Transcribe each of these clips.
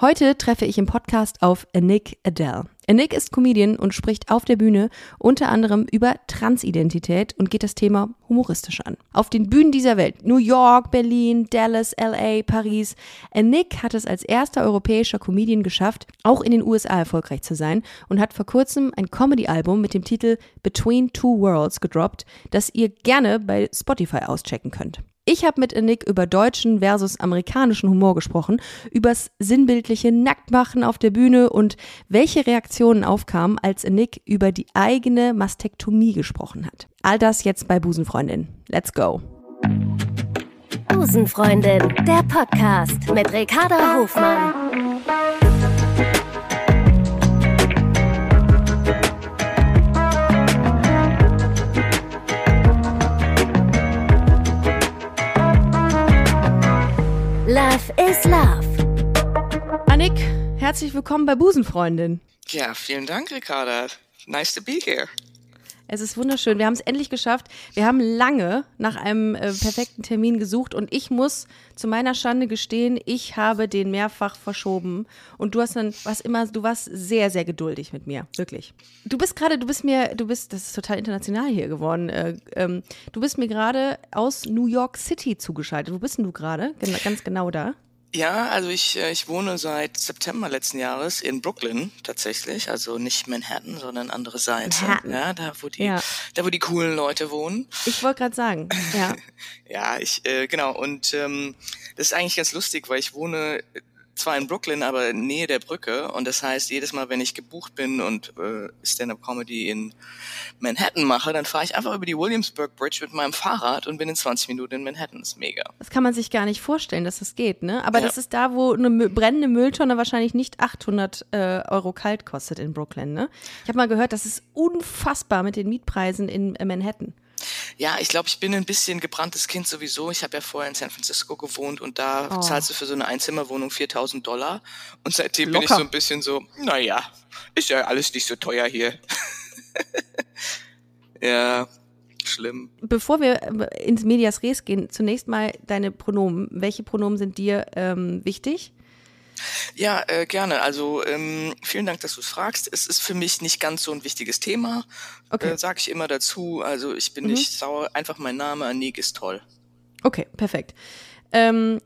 Heute treffe ich im Podcast auf Nick Adele. Nick ist Comedian und spricht auf der Bühne unter anderem über Transidentität und geht das Thema humoristisch an. Auf den Bühnen dieser Welt, New York, Berlin, Dallas, LA, Paris, Nick hat es als erster europäischer Comedian geschafft, auch in den USA erfolgreich zu sein und hat vor kurzem ein Comedy-Album mit dem Titel Between Two Worlds gedroppt, das ihr gerne bei Spotify auschecken könnt. Ich habe mit Nick über deutschen versus amerikanischen Humor gesprochen, übers sinnbildliche Nacktmachen auf der Bühne und welche Reaktionen aufkamen, als Nick über die eigene Mastektomie gesprochen hat. All das jetzt bei Busenfreundin. Let's go. Busenfreundin, der Podcast mit Ricarda Hofmann. Love is Love. Annik, herzlich willkommen bei Busenfreundin. Ja, vielen Dank, Ricarda. Nice to be here. Es ist wunderschön. Wir haben es endlich geschafft. Wir haben lange nach einem äh, perfekten Termin gesucht und ich muss zu meiner Schande gestehen, ich habe den mehrfach verschoben und du hast dann was immer, du warst sehr, sehr geduldig mit mir, wirklich. Du bist gerade, du bist mir, du bist, das ist total international hier geworden. Äh, ähm, du bist mir gerade aus New York City zugeschaltet. Wo bist denn du gerade? Gen ganz genau da. Ja, also ich, äh, ich wohne seit September letzten Jahres in Brooklyn tatsächlich, also nicht Manhattan, sondern andere Seite. Manhattan. Ja, da wo die, Ja. da wo die coolen Leute wohnen. Ich wollte gerade sagen, ja. Ja, ich äh, genau und ähm, das ist eigentlich ganz lustig, weil ich wohne zwar in Brooklyn, aber in Nähe der Brücke und das heißt, jedes Mal, wenn ich gebucht bin und äh, Stand-up Comedy in Manhattan mache, dann fahre ich einfach über die Williamsburg Bridge mit meinem Fahrrad und bin in 20 Minuten in Manhattan. Das ist mega. Das kann man sich gar nicht vorstellen, dass das geht, ne? Aber Ja. das ist da, wo eine brennende Mülltonne wahrscheinlich nicht 800 äh, Euro kalt kostet in Brooklyn, ne? Ich habe mal gehört, das ist unfassbar mit den Mietpreisen in äh, Manhattan. Ja, ich glaube, ich bin ein bisschen gebranntes Kind sowieso. Ich habe ja vorher in San Francisco gewohnt und da Oh. zahlst du für so eine Einzimmerwohnung 4000 Dollar. Und seitdem bin ich Locker. so ein bisschen so, naja, ist ja alles nicht so teuer hier. ja, schlimm. Bevor wir äh, ins Medias Res gehen, zunächst mal deine Pronomen. Welche Pronomen sind dir ähm, wichtig? Ja, äh, gerne. Also ähm, vielen Dank, dass du es fragst. Es ist für mich nicht ganz so ein wichtiges Thema. Okay. Äh, Sage ich immer dazu. Also ich bin Mhm. nicht sauer. Einfach mein Name, Anik, ist toll. Okay, perfekt. Ähm,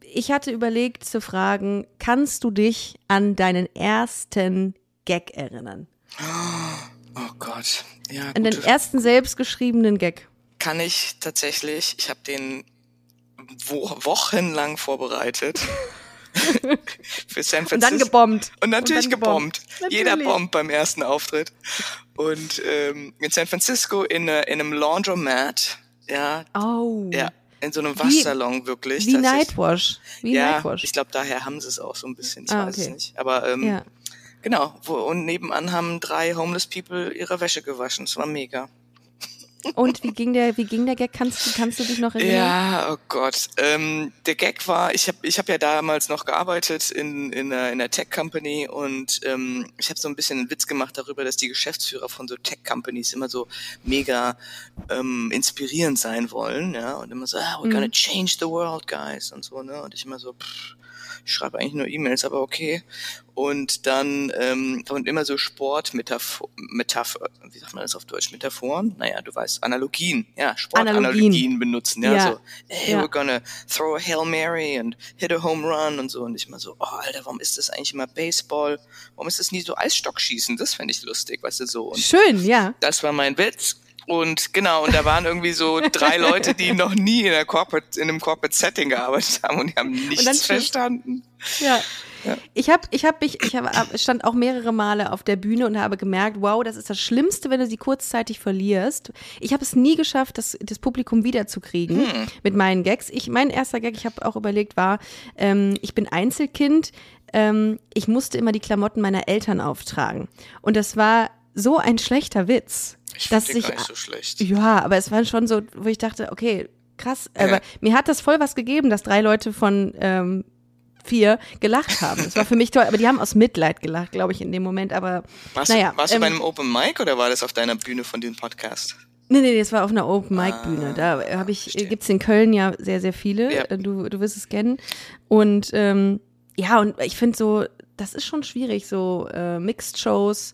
ich hatte überlegt zu fragen, kannst du dich an deinen ersten Gag erinnern? Oh Gott. Ja, An den ersten selbstgeschriebenen Gag? kann ich tatsächlich. Ich habe den wo wochenlang vorbereitet. Für San Und Francisco. dann gebombt. Und natürlich Und gebombt. gebombt. Jeder Natürlich. bombt beim ersten Auftritt. Und ähm, in San Francisco in, äh, in einem Laundromat, ja, Oh. ja, in so einem Waschsalon wirklich. Wie. Nightwash. Wie ja, Nightwash. ich glaube, daher haben sie es auch so ein bisschen. Ich Ah, weiß okay. es nicht. Aber ähm, Ja. genau. Wo, und nebenan haben drei Homeless People ihre Wäsche gewaschen. Es war mega. Und wie ging der, wie ging der Gag? Kannst, du- kannst du dich noch erinnern? Ja, oh Gott. Ähm, der Gag war, ich habe ich hab ja damals noch gearbeitet in, in, einer, in einer Tech-Company und ähm, ich habe so ein bisschen einen Witz gemacht darüber, dass die Geschäftsführer von so Tech-Companies immer so mega ähm, inspirierend sein wollen, ja, und immer so, ah, we're gonna change the world, guys, und so, ne, und ich immer so, pff, ich schreibe eigentlich nur E-Mails, aber okay. Und dann ähm, und immer so Sportmetapher, Metapher, wie sagt man das auf Deutsch? Metaphoren? Naja, du weißt, Analogien, ja, Sportanalogien Analogien. benutzen, ja, Ja. so, hey, Ja. we're gonna throw a Hail Mary and hit a home run und so. Und ich immer so, oh, Alter, warum ist das eigentlich immer Baseball? Warum ist das nie so Eisstockschießen? Das fände ich lustig, weißt du, so. Und Schön, ja. das war mein Witz. Und genau, und da waren irgendwie so drei Leute, die noch nie in, Corporate, in einem Corporate Setting gearbeitet haben und die haben nichts verstanden. Ja. Ich habe, ich habe mich, ich hab, stand auch mehrere Male auf der Bühne und habe gemerkt, wow, das ist das Schlimmste, wenn du sie kurzzeitig verlierst. Ich habe es nie geschafft, das, das Publikum wiederzukriegen mit meinen Gags. Ich, mein erster Gag, ich habe auch überlegt, war, ähm, ich bin Einzelkind, ähm, ich musste immer die Klamotten meiner Eltern auftragen. Und das war so ein schlechter Witz, Ich dass ich, gar nicht so schlecht. ja, aber es war schon so, wo ich dachte, okay, krass. Aber mir hat das voll was gegeben, dass drei Leute von ähm, vier gelacht haben. Das war für mich toll. Aber die haben aus Mitleid gelacht, glaube ich, in dem Moment. Aber Warst, naja. du, warst ähm, du bei einem Open Mic oder war das auf deiner Bühne von dem Podcast? Nee, nee, das war auf einer Open-Mic-Bühne. Da habe ich, gibt's in Köln ja sehr, sehr viele. Ja. Du, du wirst es kennen. Und ähm, ja, und ich finde so, das ist schon schwierig, so äh, Mixed-Shows,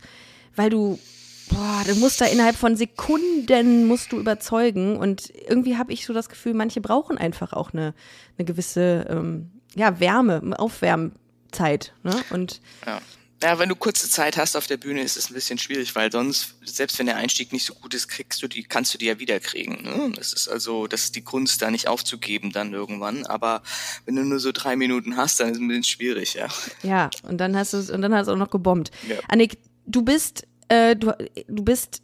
weil du, boah, du musst da innerhalb von Sekunden musst du überzeugen und irgendwie habe ich so das Gefühl, manche brauchen einfach auch eine, eine gewisse, ähm, ja, Wärme, Aufwärmzeit, ne? Und Ja. Ja, wenn du kurze Zeit hast auf der Bühne, ist es ein bisschen schwierig, weil sonst, selbst wenn der Einstieg nicht so gut ist, kriegst du die, kannst du die ja wiederkriegen. Ne? Das ist also, das ist die Kunst, da nicht aufzugeben dann irgendwann. Aber wenn du nur so drei Minuten hast, dann ist es ein bisschen schwierig, ja. Ja, und dann hast du es und dann hast du auch noch gebombt. Ja. Annik, du bist äh, du, du bist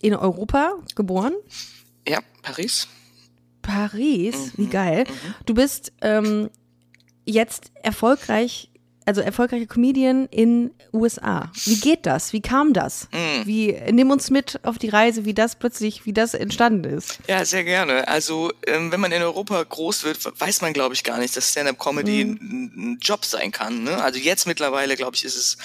in Europa geboren, Ja, Paris. Paris, Mhm, wie geil. Du bist ähm, jetzt erfolgreich, also erfolgreicher Comedian in USA. Wie geht das? Wie kam das? Mhm. Wie nimm uns mit auf die Reise, wie das plötzlich, wie das entstanden ist. Ja, sehr gerne. Also, ähm, wenn man in Europa groß wird, weiß man, glaube ich, gar nicht, dass Stand-up-Comedy Mhm. ein, ein Job sein kann. Ne? Also jetzt mittlerweile, glaube ich, ist es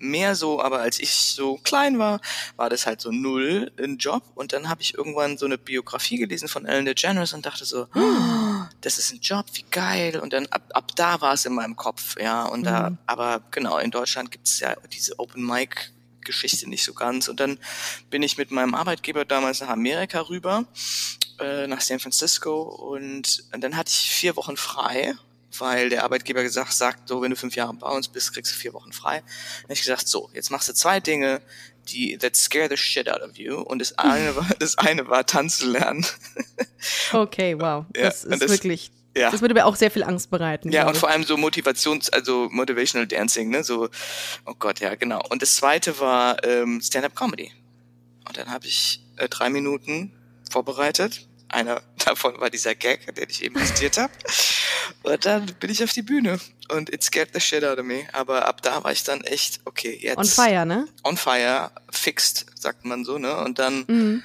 mehr so, aber als ich so klein war, war das halt so null ein Job. Und dann habe ich irgendwann so eine Biografie gelesen von Ellen DeGeneres und dachte so, oh, das ist ein Job, wie geil. Und dann ab, ab da war es in meinem Kopf, ja. Und da, aber genau, in Deutschland gibt es ja diese Open Mic Geschichte nicht so ganz. Und dann bin ich mit meinem Arbeitgeber damals nach Amerika rüber, äh, nach San Francisco. Und, und dann hatte ich vier Wochen frei, weil der Arbeitgeber gesagt sagt, so, wenn du fünf Jahre bei uns bist, kriegst du vier Wochen frei. Dann habe ich gesagt, so, jetzt machst du zwei Dinge, die that scare the shit out of you. Und das eine war, das eine war tanzen lernen. Okay, wow. Ja, Das ist das- wirklich, Ja. das würde mir auch sehr viel Angst bereiten. Ja, und vor allem so Motivations-, also Motivational Dancing, ne? So, oh Gott, ja, genau. Und das zweite war ähm, Stand-up Comedy. Und dann habe ich äh, drei Minuten vorbereitet. Einer davon war dieser Gag, den ich eben zitiert habe. Und dann bin ich auf die Bühne. Und it scared the shit out of me. Aber ab da war ich dann echt, okay, jetzt. On fire, ne? On fire, fixed, sagt man so, ne? Und dann. Mhm.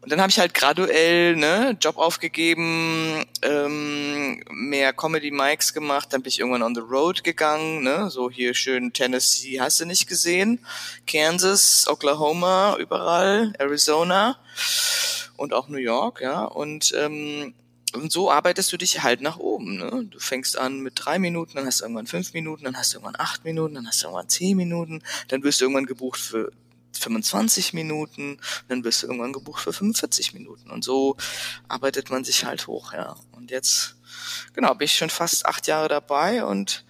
Und dann habe ich halt graduell ne Job aufgegeben, ähm, mehr Comedy Mics gemacht, dann bin ich irgendwann on the road gegangen, ne, so hier schön Tennessee, hast du nicht gesehen, Kansas, Oklahoma, überall, Arizona und auch New York, ja, und ähm, und so arbeitest du dich halt nach oben. Ne? Du fängst an mit drei Minuten, dann hast du irgendwann fünf Minuten, dann hast du irgendwann acht Minuten, dann hast du irgendwann zehn Minuten, dann wirst du irgendwann gebucht für 25 Minuten, dann wirst du irgendwann gebucht für 45 Minuten. Und so arbeitet man sich halt hoch, ja. Und jetzt, genau, bin ich schon fast acht Jahre dabei und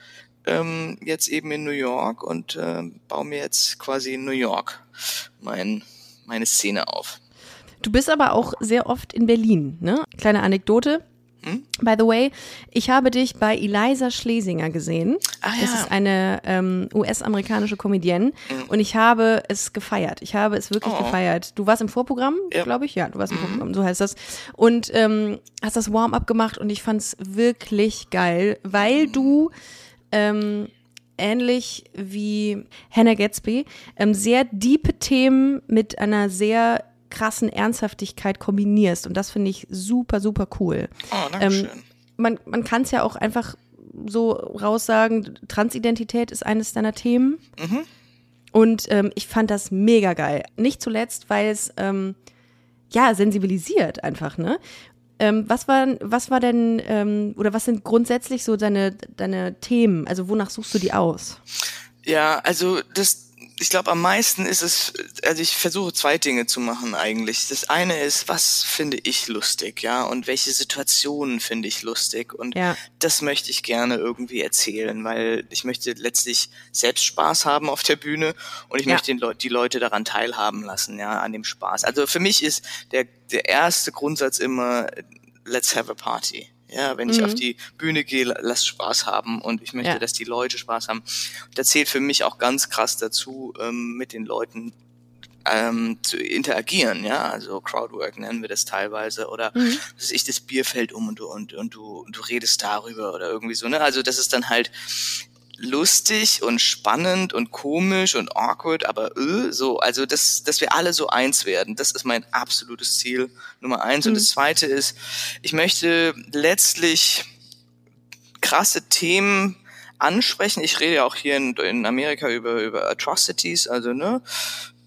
ähm, jetzt eben in New York und ähm, baue mir jetzt quasi in New York mein, meine Szene auf. Du bist aber auch sehr oft in Berlin, ne? Kleine Anekdote. Hm? By the way, ich habe dich bei Eliza Schlesinger gesehen. Ah, Das ja. ist eine ähm, US-amerikanische Comedienne und ich habe es gefeiert. Ich habe es wirklich Oh. gefeiert. Du warst im Vorprogramm, Ja. Mhm. glaube ich. Ja, du warst im Vorprogramm, so heißt das. Und ähm, hast das Warm-up gemacht und ich fand es wirklich geil, weil du ähm, ähnlich wie Hannah Gatsby ähm, sehr diepe Themen mit einer sehr krassen Ernsthaftigkeit kombinierst. Und das finde ich super, super cool. Oh, danke schön. Man, man kann es ja auch einfach so raussagen, Transidentität ist eines deiner Themen. Mhm. Und ähm, ich fand das mega geil. Nicht zuletzt, weil es ähm, ja sensibilisiert einfach, ne? Ähm, was war, was war denn, ähm, oder was sind grundsätzlich so deine, deine Themen? Also wonach suchst du die aus? Ja, also das, ich glaube, am meisten ist es, also ich versuche zwei Dinge zu machen eigentlich. Das eine ist, was finde ich lustig, ja, und welche Situationen finde ich lustig und Ja. das möchte ich gerne irgendwie erzählen, weil ich möchte letztlich selbst Spaß haben auf der Bühne und ich Ja. möchte den Leu die Leute daran teilhaben lassen, ja, an dem Spaß. Also für mich ist der, der erste Grundsatz immer, let's have a party. Ja, wenn ich auf die Bühne gehe, la- lass Spaß haben und ich möchte, Ja. dass die Leute Spaß haben. Da zählt für mich auch ganz krass dazu, ähm, mit den Leuten ähm, zu interagieren, ja, also Crowdwork nennen wir das teilweise oder dass ich das Bier fällt um und du und, und du und du redest darüber oder irgendwie so, ne? Also das ist dann halt lustig und spannend und komisch und awkward, aber äh, so, also dass, dass wir alle so eins werden, das ist mein absolutes Ziel Nummer eins. Und das zweite ist, ich möchte letztlich krasse Themen ansprechen. Ich rede ja auch hier in, in Amerika über, über Atrocities, also ne,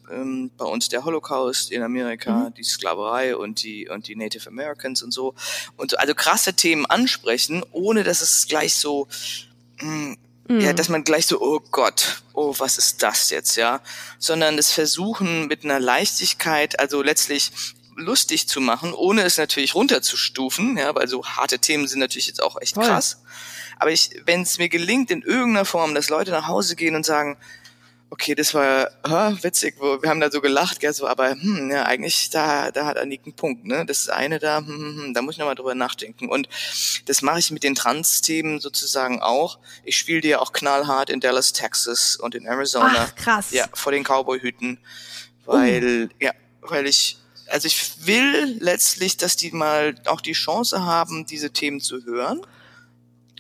ähm, bei uns der Holocaust in Amerika, die Sklaverei und die und die Native Americans und so und so, also krasse Themen ansprechen, ohne dass es gleich so mh, ja, dass man gleich so, oh Gott, oh, was ist das jetzt, ja? Sondern das Versuchen mit einer Leichtigkeit, also letztlich lustig zu machen, ohne es natürlich runterzustufen, ja, weil so harte Themen sind natürlich jetzt auch echt Voll. krass. Aber ich, wenn es mir gelingt in irgendeiner Form, dass Leute nach Hause gehen und sagen, okay, das war hä, witzig, wo- wir haben da so gelacht, gell, so, aber hm, ja, eigentlich da, da hat Annik einen Punkt, ne? Das eine da, hm, hm, hm, da muss ich nochmal drüber nachdenken. Und das mache ich mit den Trans-Themen sozusagen auch. Ich spiele die ja auch knallhart in Dallas, Texas und in Arizona. Ach, krass. Ja, vor den Cowboy-Hüten. Weil, ja, weil ich, also ich will letztlich, dass die mal auch die Chance haben, diese Themen zu hören.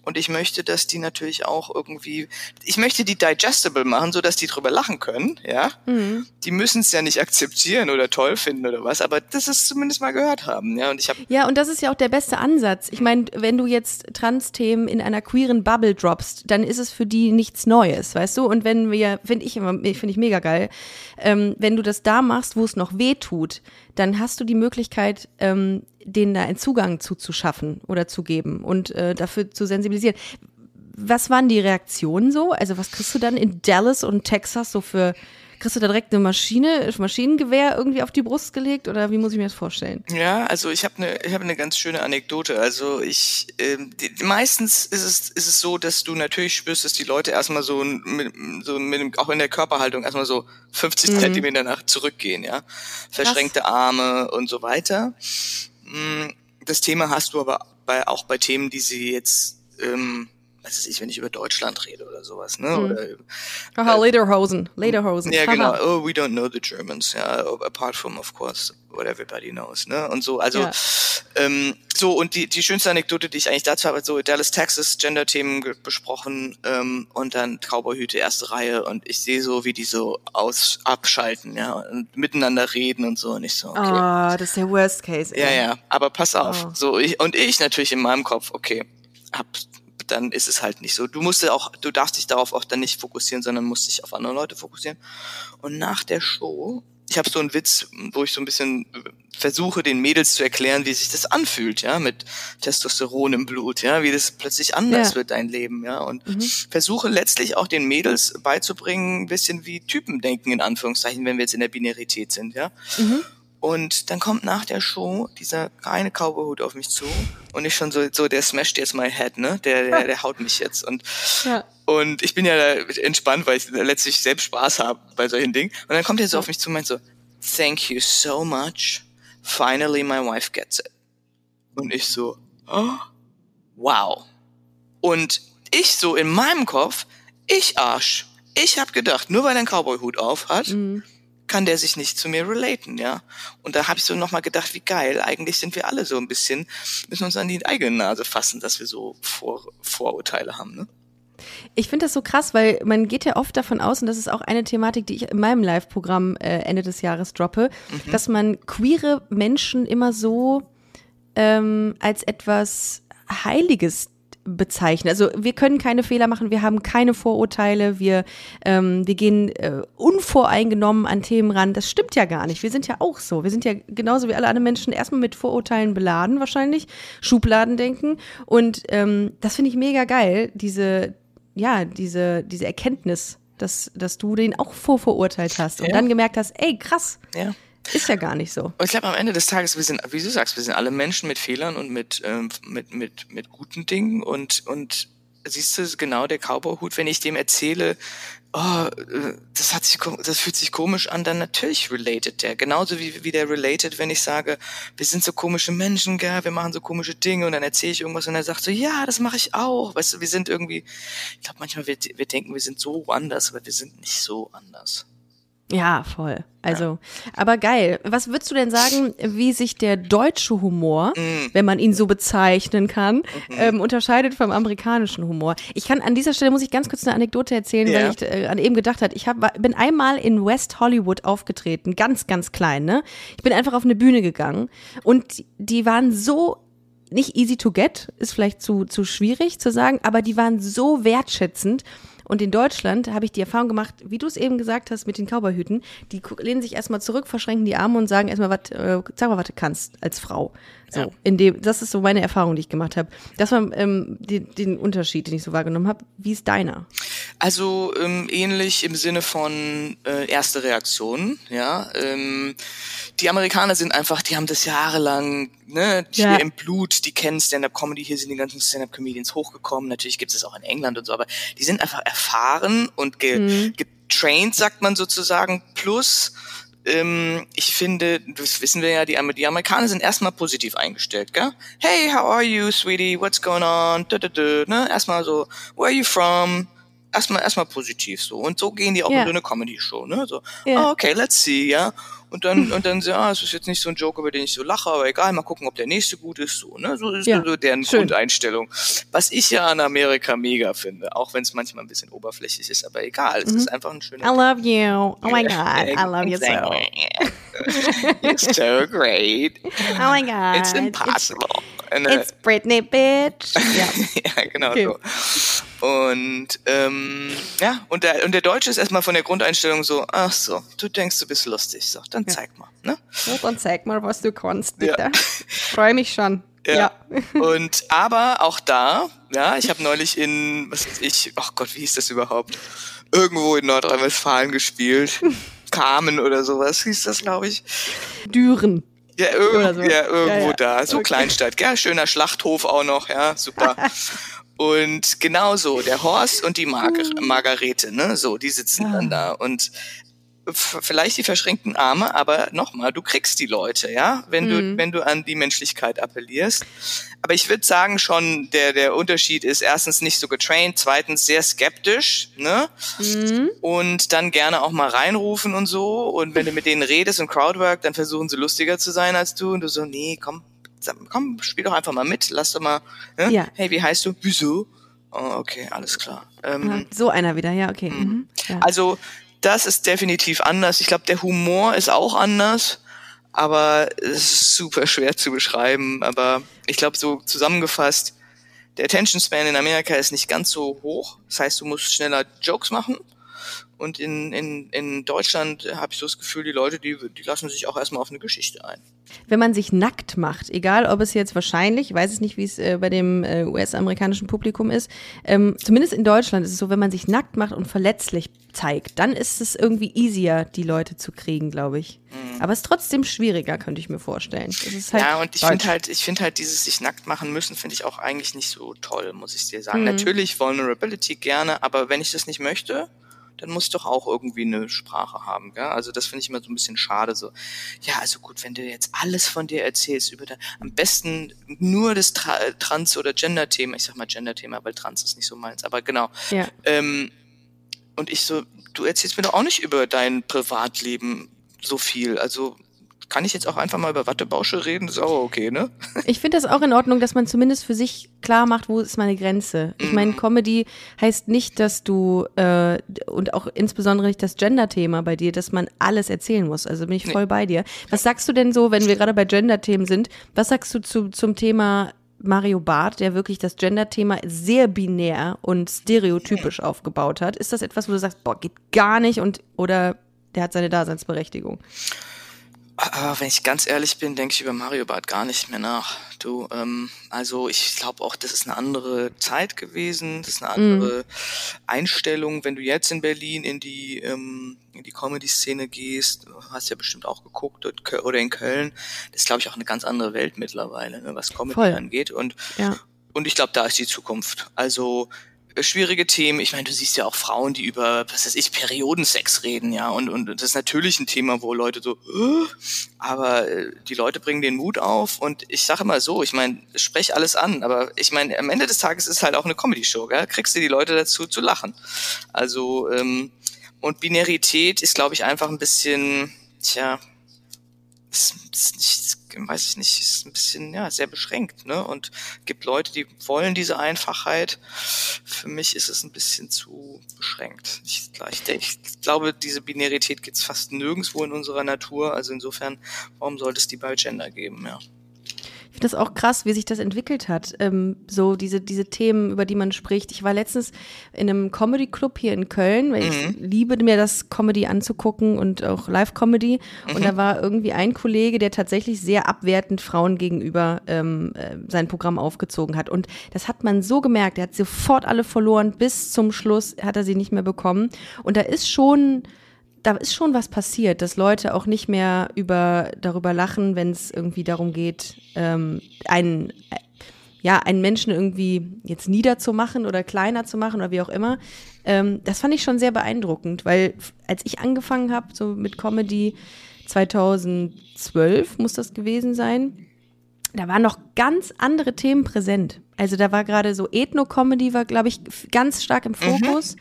Und ich möchte, dass die natürlich auch irgendwie, ich möchte die digestible machen, so dass die drüber lachen können, ja. Mhm. Die müssen es ja nicht akzeptieren oder toll finden oder was, aber das ist zumindest mal gehört haben, ja. Und ich habe Ja, und das ist ja auch der beste Ansatz. Ich meine, wenn du jetzt Trans-Themen in einer queeren Bubble droppst, dann ist es für die nichts Neues, weißt du? Und wenn wir, finde ich immer, finde ich mega geil, ähm, wenn du das da machst, wo es noch weh tut, dann hast du die Möglichkeit, ähm, denen da einen Zugang zuzuschaffen oder zu geben und äh, dafür zu sensibilisieren. Was waren die Reaktionen so? Also was kriegst du dann in Dallas und Texas so für, kriegst du da direkt eine Maschine, Maschinengewehr irgendwie auf die Brust gelegt oder wie muss ich mir das vorstellen? Ja, also ich habe eine ich habe eine ganz schöne Anekdote. Also ich ähm, die, meistens ist es ist es so, dass du natürlich spürst, dass die Leute erstmal so mit, so mit dem, auch in der Körperhaltung erstmal so 50 Zentimeter nach zurückgehen, ja, verschränkte Arme und so weiter. Mm, Das Thema hast du aber bei, auch bei Themen, die sie jetzt ähm, was weiß ich, wenn ich über Deutschland rede oder sowas, ne? Oder Haha, Lederhosen, Lederhosen. ja, Haha. genau. Oh, we don't know the Germans. Ja, apart from, of course, what everybody knows. Ne? Und so, also Ja. ähm, so und die die schönste Anekdote, die ich eigentlich dazu habe, so Dallas, Texas, Gender-Themen ge- besprochen ähm, und dann Cowboyhüte erste Reihe und ich sehe so, wie die so aus abschalten, ja und miteinander reden und so und ich so. Okay. Ah, das ist der Worst Case. ey. Ja, ja, aber pass auf. Oh. So ich und ich natürlich in meinem Kopf, okay, hab, dann ist es halt nicht so. Du musst auch, du darfst dich darauf auch dann nicht fokussieren, sondern musst dich auf andere Leute fokussieren. Und nach der Show, ich habe so einen Witz, wo ich so ein bisschen versuche, den Mädels zu erklären, wie sich das anfühlt, ja, mit Testosteron im Blut, ja, wie das plötzlich anders Ja. wird dein Leben, ja, und versuche letztlich auch den Mädels beizubringen, ein bisschen wie Typen denken in Anführungszeichen, wenn wir jetzt in der Binarität sind, ja. Und dann kommt nach der Show dieser kleine Cowboyhut auf mich zu und ich schon so, so der smashed jetzt my head, ne? Der, der, der haut mich jetzt. Und, Ja. und ich bin ja da entspannt, weil ich letztlich selbst Spaß habe bei solchen Dingen. Und dann kommt er so auf mich zu und meint so, thank you so much. Finally my wife gets it. Und ich so, oh, wow. Und ich so in meinem Kopf, ich Arsch. Ich hab gedacht, nur weil er einen Cowboyhut auf hat, Mhm. Kann der sich nicht zu mir relaten, ja. Und da habe ich so nochmal gedacht, wie geil, eigentlich sind wir alle so ein bisschen, müssen uns an die eigene Nase fassen, dass wir so Vor Vorurteile haben, ne? Ich finde das so krass, weil man geht ja oft davon aus, und das ist auch eine Thematik, die ich in meinem Live-Programm äh, Ende des Jahres droppe, Mhm. dass man queere Menschen immer so ähm, als etwas Heiliges bezeichnet. Also wir können keine Fehler machen, wir haben keine Vorurteile, wir, ähm, wir gehen äh, unvoreingenommen an Themen ran. Das stimmt ja gar nicht. Wir sind ja auch so. Wir sind ja genauso wie alle anderen Menschen erstmal mit Vorurteilen beladen wahrscheinlich, Schubladendenken. Und ähm, das finde ich mega geil, diese, ja, diese, diese Erkenntnis, dass, dass du den auch vorverurteilt hast und Ja. dann gemerkt hast, ey, krass, Ja. Ist ja gar nicht so. Und ich glaube, am Ende des Tages, wir sind, wie du sagst, wir sind alle Menschen mit Fehlern und mit, ähm, mit, mit, mit guten Dingen und, und siehst du, genau der Cowboyhut, wenn ich dem erzähle, oh, das hat sich, das fühlt sich komisch an, dann natürlich related der. Genauso wie, wie der related, wenn ich sage, wir sind so komische Menschen, gell, wir machen so komische Dinge und dann erzähle ich irgendwas und er sagt so, ja, das mache ich auch. Weißt du, wir sind irgendwie, ich glaube manchmal, wir, wir denken, wir sind so anders, aber wir sind nicht so anders. Ja, voll. Also, aber geil. Was würdest du denn sagen, wie sich der deutsche Humor, wenn man ihn so bezeichnen kann, ähm, unterscheidet vom amerikanischen Humor? Ich kann an dieser Stelle muss ich ganz kurz eine Anekdote erzählen, Ja. weil ich äh, an eben gedacht hat. Ich hab, bin einmal in West Hollywood aufgetreten, ganz, ganz klein. Ne? Ich bin einfach auf eine Bühne gegangen und die- die waren so nicht easy to get, ist vielleicht zu, zu schwierig zu sagen, aber die waren so wertschätzend. Und in Deutschland habe ich die Erfahrung gemacht, wie du es eben gesagt hast mit den Cowboyhüten, die lehnen sich erstmal zurück, verschränken die Arme und sagen erstmal, was, äh, sag mal, was du kannst als Frau. So, Ja. in dem, das ist so meine Erfahrung, die ich gemacht habe. Das war ähm, die, den Unterschied, den ich so wahrgenommen habe. Wie ist deiner? Also ähm, ähnlich im Sinne von äh, erste Reaktionen, ja. Ähm, die Amerikaner sind einfach, die haben das jahrelang ne, hier Ja. im Blut, die kennen Stand-up-Comedy, hier sind die ganzen Stand-up-Comedians hochgekommen. Natürlich gibt es auch in England und so, aber die sind einfach erfahren und ge getrained, sagt man sozusagen. Plus, ähm, ich finde, das wissen wir ja, die, Amer- die Amerikaner sind erstmal positiv eingestellt, gell? Hey, how are you, sweetie? What's going on? Da, da, da, ne? Erstmal so, where are you from? Erstmal, erstmal positiv so. Und so gehen die auch Ja. in so eine Comedy-Show, ne? So, Ja. oh, okay, let's see, ja. Und dann, und dann so, ah, es ist jetzt nicht so ein Joke, über den ich so lache, aber egal, mal gucken, ob der nächste gut ist, so, ne? So ist Ja. so deren Schön. Grundeinstellung. Was ich ja an Amerika mega finde, auch wenn es manchmal ein bisschen oberflächlich ist, aber egal, Mhm. es ist einfach ein schöner I love you. Oh my God, I love you so. You're so great. Oh my God. It's impossible. Äh, It's Britney, bitch. Ja. ja, genau Okay. so. Und ähm, ja, und der, und der Deutsche ist erstmal von der Grundeinstellung so, ach so, du denkst, du bist lustig, so, dann zeig mal. Ne? So, dann zeig mal, was du kannst, Ja. bitte. Freue mich schon. Ja. Und aber auch da, ja, ich habe neulich in, was weiß ich, ach Gott, wie hieß das überhaupt? Irgendwo in Nordrhein-Westfalen gespielt. Carmen oder sowas hieß das, glaube ich. Düren. Ja, irg so. ja irgendwo Ja, ja. da. So Okay. Kleinstadt, gell? Schöner Schlachthof auch noch, ja, super. und genauso, der Horst und die Mar Margarete, ne? So, die sitzen Ah. dann da und vielleicht die verschränkten Arme, aber nochmal, du kriegst die Leute, ja, wenn Mhm. du, wenn du an die Menschlichkeit appellierst. Aber ich würde sagen schon, der, der Unterschied ist erstens nicht so getraint, zweitens sehr skeptisch, ne? Mhm. Und dann gerne auch mal reinrufen und so. Und wenn du mit denen redest und Crowdwork, dann versuchen sie lustiger zu sein als du. Und du so, nee, komm, komm, spiel doch einfach mal mit, lass doch mal, ne? Ja. Hey, wie heißt du? Wieso? Oh, okay, alles klar. Ähm, So einer wieder, ja, okay. Mhm. Ja. also das ist definitiv anders. Ich glaube, der Humor ist auch anders, aber es ist super schwer zu beschreiben. Aber ich glaube, so zusammengefasst, der Attention Span in Amerika ist nicht ganz so hoch. Das heißt, du musst schneller Jokes machen. Und in, in, in Deutschland habe ich so das Gefühl, die Leute, die, die lassen sich auch erstmal auf eine Geschichte ein. Wenn man sich nackt macht, egal ob es jetzt wahrscheinlich, ich weiß es nicht, wie es äh, bei dem äh, US-amerikanischen Publikum ist, ähm, zumindest in Deutschland ist es so, wenn man sich nackt macht und verletzlich zeigt, dann ist es irgendwie easier, die Leute zu kriegen, glaube ich. Aber es ist trotzdem schwieriger, könnte ich mir vorstellen. Halt Mhm. ja, und ich finde halt, ich finde halt dieses sich nackt machen müssen, finde ich auch eigentlich nicht so toll, muss ich dir Mhm. sagen. Natürlich Vulnerability gerne, aber wenn ich das nicht möchte, dann muss ich doch auch irgendwie eine Sprache haben, gell? Also das finde ich immer so ein bisschen schade, so. Ja, also gut, wenn du jetzt alles von dir erzählst über dein, am besten nur das Tra Trans- oder Gender-Thema, ich sag mal Gender-Thema, weil Trans ist nicht so meins, aber genau. Ja. Ähm, und ich so, du erzählst mir doch auch nicht über dein Privatleben so viel. Also kann ich jetzt auch einfach mal über Wattebausche reden? Ist auch okay, ne? Ich finde das auch in Ordnung, dass man zumindest für sich klar macht, wo ist meine Grenze. Ich Mhm. meine, Comedy heißt nicht, dass du äh, und auch insbesondere nicht das Gender-Thema bei dir, dass man alles erzählen muss. Also bin ich voll bei dir. Was sagst du denn so, wenn wir gerade bei Gender-Themen sind? Was sagst du zu, zum Thema Mario Barth, der wirklich das Gender-Thema sehr binär und stereotypisch aufgebaut hat? Ist das etwas, wo du sagst, boah, geht gar nicht und oder der hat seine Daseinsberechtigung? Aber wenn ich ganz ehrlich bin, denke ich über Mario Bart gar nicht mehr nach. Du, ähm, also ich glaube auch, das ist eine andere Zeit gewesen, das ist eine andere Einstellung. Wenn du jetzt in Berlin in die ähm, in die Comedy-Szene gehst, hast ja bestimmt auch geguckt oder in Köln, das ist glaube ich auch eine ganz andere Welt mittlerweile, ne, was Comedy Voll. angeht. Und Ja. und ich glaube, da ist die Zukunft. Also schwierige Themen. Ich meine, du siehst ja auch Frauen, die über, was weiß ich, Periodensex reden, ja. Und, und das ist natürlich ein Thema, wo Leute so, "Äh?" aber äh, die Leute bringen den Mut auf. Und ich sage immer so, ich meine, sprech alles an. Aber ich meine, am Ende des Tages ist halt auch eine Comedy-Show, gell? Kriegst du die Leute dazu zu lachen. Also, ähm, und Binarität ist, glaube ich, einfach ein bisschen, tja, ist, ist nicht, weiß ich nicht, ist ein bisschen, ja, sehr beschränkt, ne? Und gibt Leute, die wollen diese Einfachheit. Für mich ist es ein bisschen zu beschränkt. Ich, ich, ich glaube, diese Binarität gibt's fast nirgendwo in unserer Natur. Also insofern, warum sollte es die bei Gender geben, ja? Finde das auch krass, wie sich das entwickelt hat. Ähm, so diese, diese Themen, über die man spricht. Ich war letztens in einem Comedy-Club hier in Köln, weil ich liebe mir das Comedy anzugucken und auch Live-Comedy. Und da war irgendwie ein Kollege, der tatsächlich sehr abwertend Frauen gegenüber ähm, äh, sein Programm aufgezogen hat. Und das hat man so gemerkt. Er hat sofort alle verloren. Bis zum Schluss hat er sie nicht mehr bekommen. Und da ist schon da ist schon was passiert, dass Leute auch nicht mehr über darüber lachen, wenn es irgendwie darum geht, ähm, einen äh, ja einen Menschen irgendwie jetzt niederzumachen oder kleiner zu machen oder wie auch immer. Ähm, das fand ich schon sehr beeindruckend, weil als ich angefangen habe so mit Comedy 2012 muss das gewesen sein. Da waren noch ganz andere Themen präsent. Also da war gerade so Ethno-Comedy war, glaube ich, ganz stark im Fokus.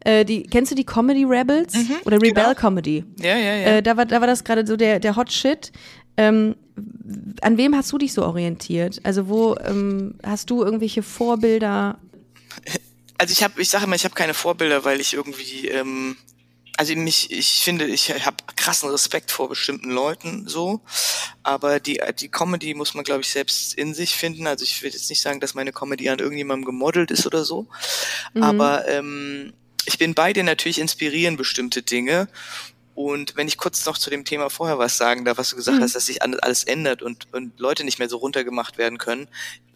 Äh, die, kennst du die Comedy Rebels? Oder Rebel Comedy? Ja, ja, ja. Äh, da, war, da war das gerade so der, der Hot Shit. Ähm, an wem hast du dich so orientiert? Also wo ähm, hast du irgendwelche Vorbilder? also ich habe, ich sage immer, ich habe keine Vorbilder, weil ich irgendwie, ähm, also mich, ich finde, ich habe krassen Respekt vor bestimmten Leuten so, aber die die Comedy muss man, glaube ich, selbst in sich finden. Also ich will jetzt nicht sagen, dass meine Comedy an irgendjemandem gemodelt ist oder so, aber ähm, ich bin bei dir natürlich inspirieren bestimmte Dinge. Und wenn ich kurz noch zu dem Thema vorher was sagen darf, was du gesagt hast, dass sich alles ändert und, und Leute nicht mehr so runtergemacht werden können,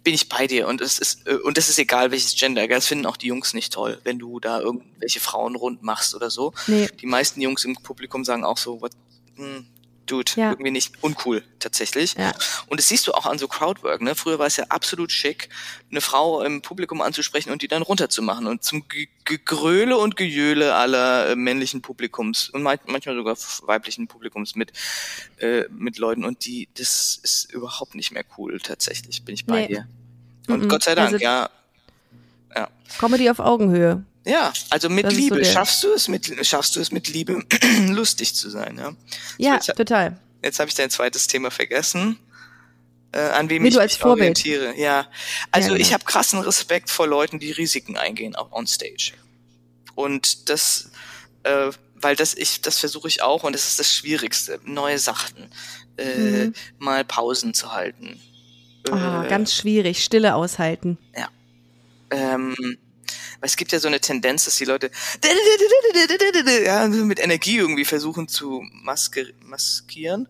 bin ich bei dir. Und es ist, äh, und das ist egal, welches Gender. Das finden auch die Jungs nicht toll, wenn du da irgendwelche Frauen rund machst oder so. Nee. Die meisten Jungs im Publikum sagen auch so, what, hm, Dude, Ja. irgendwie nicht uncool tatsächlich. Ja. Und das siehst du auch an so Crowdwork. Ne? Früher war es ja absolut schick, eine Frau im Publikum anzusprechen und die dann runterzumachen. Und zum Ge- Gegröle und Gejöle aller äh, männlichen Publikums und ma- manchmal sogar weiblichen Publikums mit, äh, mit Leuten. Und die, das ist überhaupt nicht mehr cool tatsächlich, bin ich bei Nee. dir. Und Mhm. Gott sei Dank, Also- ja. Comedy auf Augenhöhe. Ja, also mit Das so Liebe. der- schaffst du es mit, schaffst du es mit Liebe, lustig zu sein, ja? Ja, jetzt, total. jetzt habe ich dein zweites Thema vergessen. Äh, an wem Wie ich mich Vorbild. orientiere. Ja, also Ja, genau. ich habe krassen Respekt vor Leuten, die Risiken eingehen auch on stage. Und das, äh, weil das ich, das versuche ich auch und das ist das Schwierigste. Neue Sachen, äh, Mhm. mal Pausen zu halten. Ah, Äh, ganz schwierig. Stille aushalten. ähm, weil es gibt ja so eine Tendenz, dass die Leute ja, mit Energie irgendwie versuchen zu maske maskieren.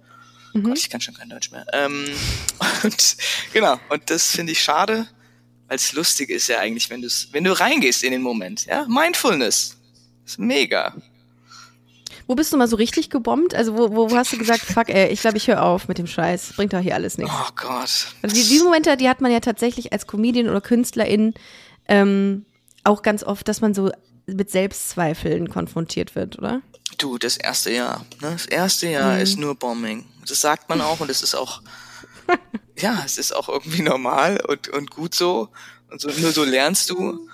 Mhm. Gott, ich kann schon kein Deutsch mehr. Ähm, und genau, und das finde ich schade, weil es lustig ist ja eigentlich, wenn du wenn du reingehst in den Moment, ja, Mindfulness. Ist mega. Wo bist du mal so richtig gebombt? Also wo, wo, wo hast du gesagt, fuck ey, ich glaube, ich höre auf mit dem Scheiß. Bringt doch hier alles nichts. Oh Gott. Also die, diese Momente, die hat man ja tatsächlich als Comedian oder Künstlerin ähm, auch ganz oft, dass man so mit Selbstzweifeln konfrontiert wird, oder? Du, das erste Jahr. Ne? Das erste Jahr Mhm. ist nur Bombing. Das sagt man auch und es ist auch, ja, es ist auch irgendwie normal und, und gut so. Und so, nur so lernst du.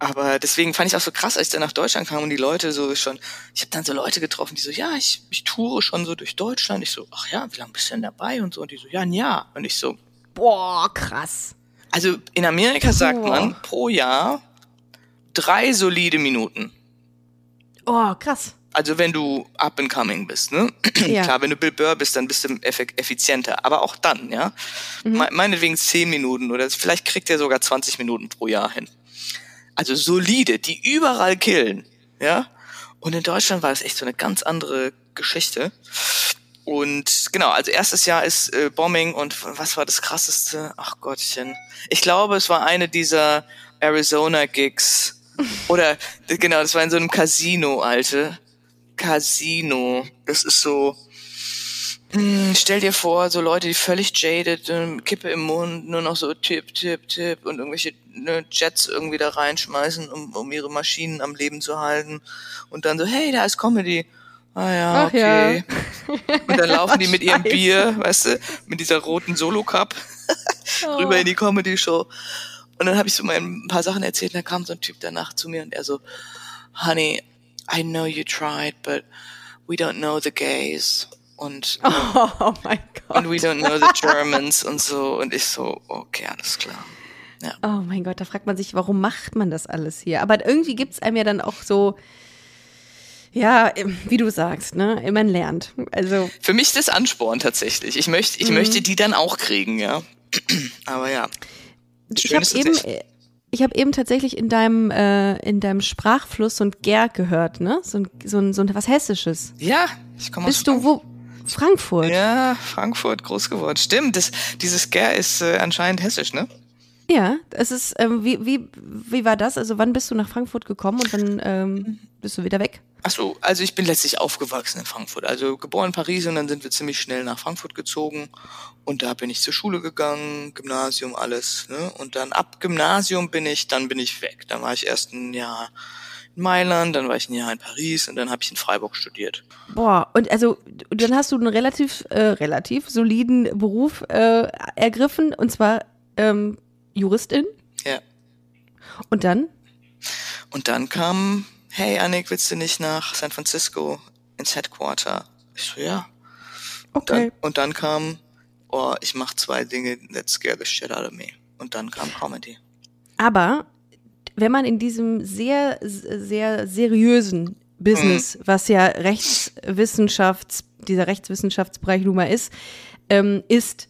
Aber deswegen fand ich auch so krass, als ich dann nach Deutschland kam und die Leute so schon, ich habe dann so Leute getroffen, die so, ja, ich, ich toure schon so durch Deutschland. Ich so, ach ja, wie lange bist du denn dabei und so? Und die so, ja, ein Jahr. Und ich so, Boah, krass. also in Amerika sagt Boah. man pro Jahr drei solide Minuten. Oh, krass. Also wenn du up and coming bist, ne? Ja. Klar, wenn du Bill Burr bist, dann bist du effizienter. Aber auch dann, ja. Mhm. Me meinetwegen zehn Minuten oder vielleicht kriegt er sogar 20 Minuten pro Jahr hin. Also solide, die überall killen, ja. Und in Deutschland war das echt so eine ganz andere Geschichte. Und genau, also erstes Jahr ist äh, Bombing und was war das krasseste? Ach Gottchen. Ich glaube, es war eine dieser Arizona-Gigs. Oder äh, genau, das war in so einem Casino, Alte. Casino. Das ist so. Hm, stell dir vor, so Leute, die völlig jaded, ähm, Kippe im Mund, nur noch so Tipp, Tipp, Tipp und irgendwelche ne, Jets irgendwie da reinschmeißen, um, um ihre Maschinen am Leben zu halten. Und dann so, hey, da ist Comedy. Ah ja, Ach ja. okay. Und dann laufen die mit ihrem. Bier, weißt du, mit dieser roten Solo-Cup rüber in die Comedy-Show. Und dann habe ich so mal ein paar Sachen erzählt und dann kam so ein Typ danach zu mir und er so, Honey, I know you tried, but we don't know the gays. Und, Oh, mein Gott. und we don't know the Germans und so. Und ich so, okay, alles klar. Oh mein Gott, da fragt man sich, warum macht man das alles hier? Aber irgendwie gibt's einem ja dann auch so, ja, wie du sagst, ne? Man lernt. Also, Für mich ist das Ansporn tatsächlich. Ich möchte, ich möchte die dann auch kriegen, ja. Aber ja. Ich habe eben, äh, ich habe eben tatsächlich in deinem äh, in deinem Sprachfluss so ein Ger gehört, ne? So ein, so ein, so ein was Hessisches. Ja, ich komme aus Bist du wo? Frankfurt. Ja, Frankfurt groß geworden. Stimmt, das, dieses Ger ist äh, anscheinend hessisch, ne? Ja, es ist, ähm, wie, wie, wie war das? Also wann bist du nach Frankfurt gekommen und wann ähm, bist du wieder weg? Ach so, also ich bin letztlich aufgewachsen in Frankfurt. Also geboren in Paris und dann sind wir ziemlich schnell nach Frankfurt gezogen. Und da bin ich zur Schule gegangen, Gymnasium, alles. Ne? Und dann ab Gymnasium bin ich, dann bin ich weg. Dann war ich erst ein Jahr in Mailand, dann war ich ein Jahr in Paris und dann habe ich in Freiburg studiert. Boah, und also dann hast du einen relativ, äh, relativ soliden Beruf äh, ergriffen und zwar ähm, Juristin. Ja. Und dann? Und dann kam, hey Annik, willst du nicht nach San Francisco ins Headquarter? Ich so, ja. Dann, und dann kam, oh, ich mach zwei Dinge that scare the shit out of me. Und dann kam Comedy. Aber wenn man in diesem sehr, sehr seriösen Business, was ja Rechtswissenschafts, dieser Rechtswissenschaftsbereich nun mal ist, ähm, ist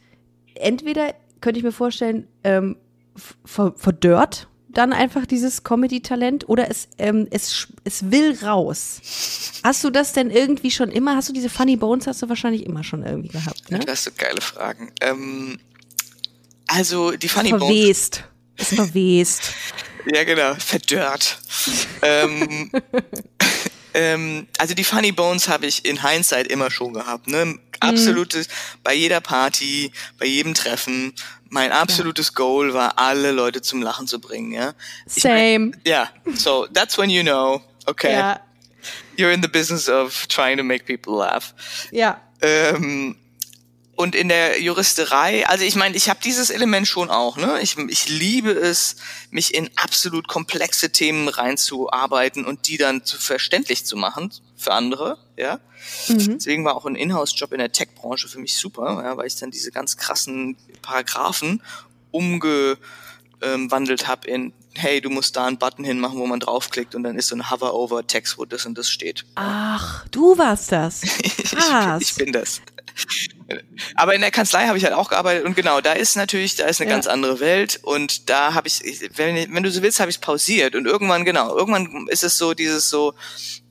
entweder, könnte ich mir vorstellen, ähm, ver verdörrt dann einfach dieses Comedy-Talent oder es, ähm, es, es will raus. Hast du das denn irgendwie schon immer, hast du diese Funny Bones, hast du wahrscheinlich immer schon irgendwie gehabt, ne? Du hast so geile Fragen. Ähm, also die Funny Bones. Verwest. Es verwest. Ja, genau, verdörrt. ähm, ähm, also die Funny Bones habe ich in Hindsight immer schon gehabt. Ne? Absolutes, bei jeder Party, bei jedem Treffen, mein absolutes Goal war, alle Leute zum Lachen zu bringen. Ja, Ich Same. Ja, so that's when you know, okay, Ja, you're in the business of trying to make people laugh. ja. Ähm, und in der Juristerei, also ich meine, ich habe dieses Element schon auch. Ne? Ich, ich liebe es, mich in absolut komplexe Themen reinzuarbeiten und die dann zu verständlich zu machen für andere. Ja, deswegen war auch ein Inhouse-Job in der Tech-Branche für mich super, ja, weil ich dann diese ganz krassen Paragraphen umgewandelt habe in Hey, du musst da einen Button hinmachen, wo man draufklickt und dann ist so ein Hover-Over-Text, wo das und das steht. Ach, du warst das. ich, ich bin das. Aber in der Kanzlei habe ich halt auch gearbeitet und genau, da ist natürlich, da ist eine Ja. ganz andere Welt und da habe ich, wenn, wenn du so willst, habe ich pausiert und irgendwann, genau, irgendwann ist es so dieses so,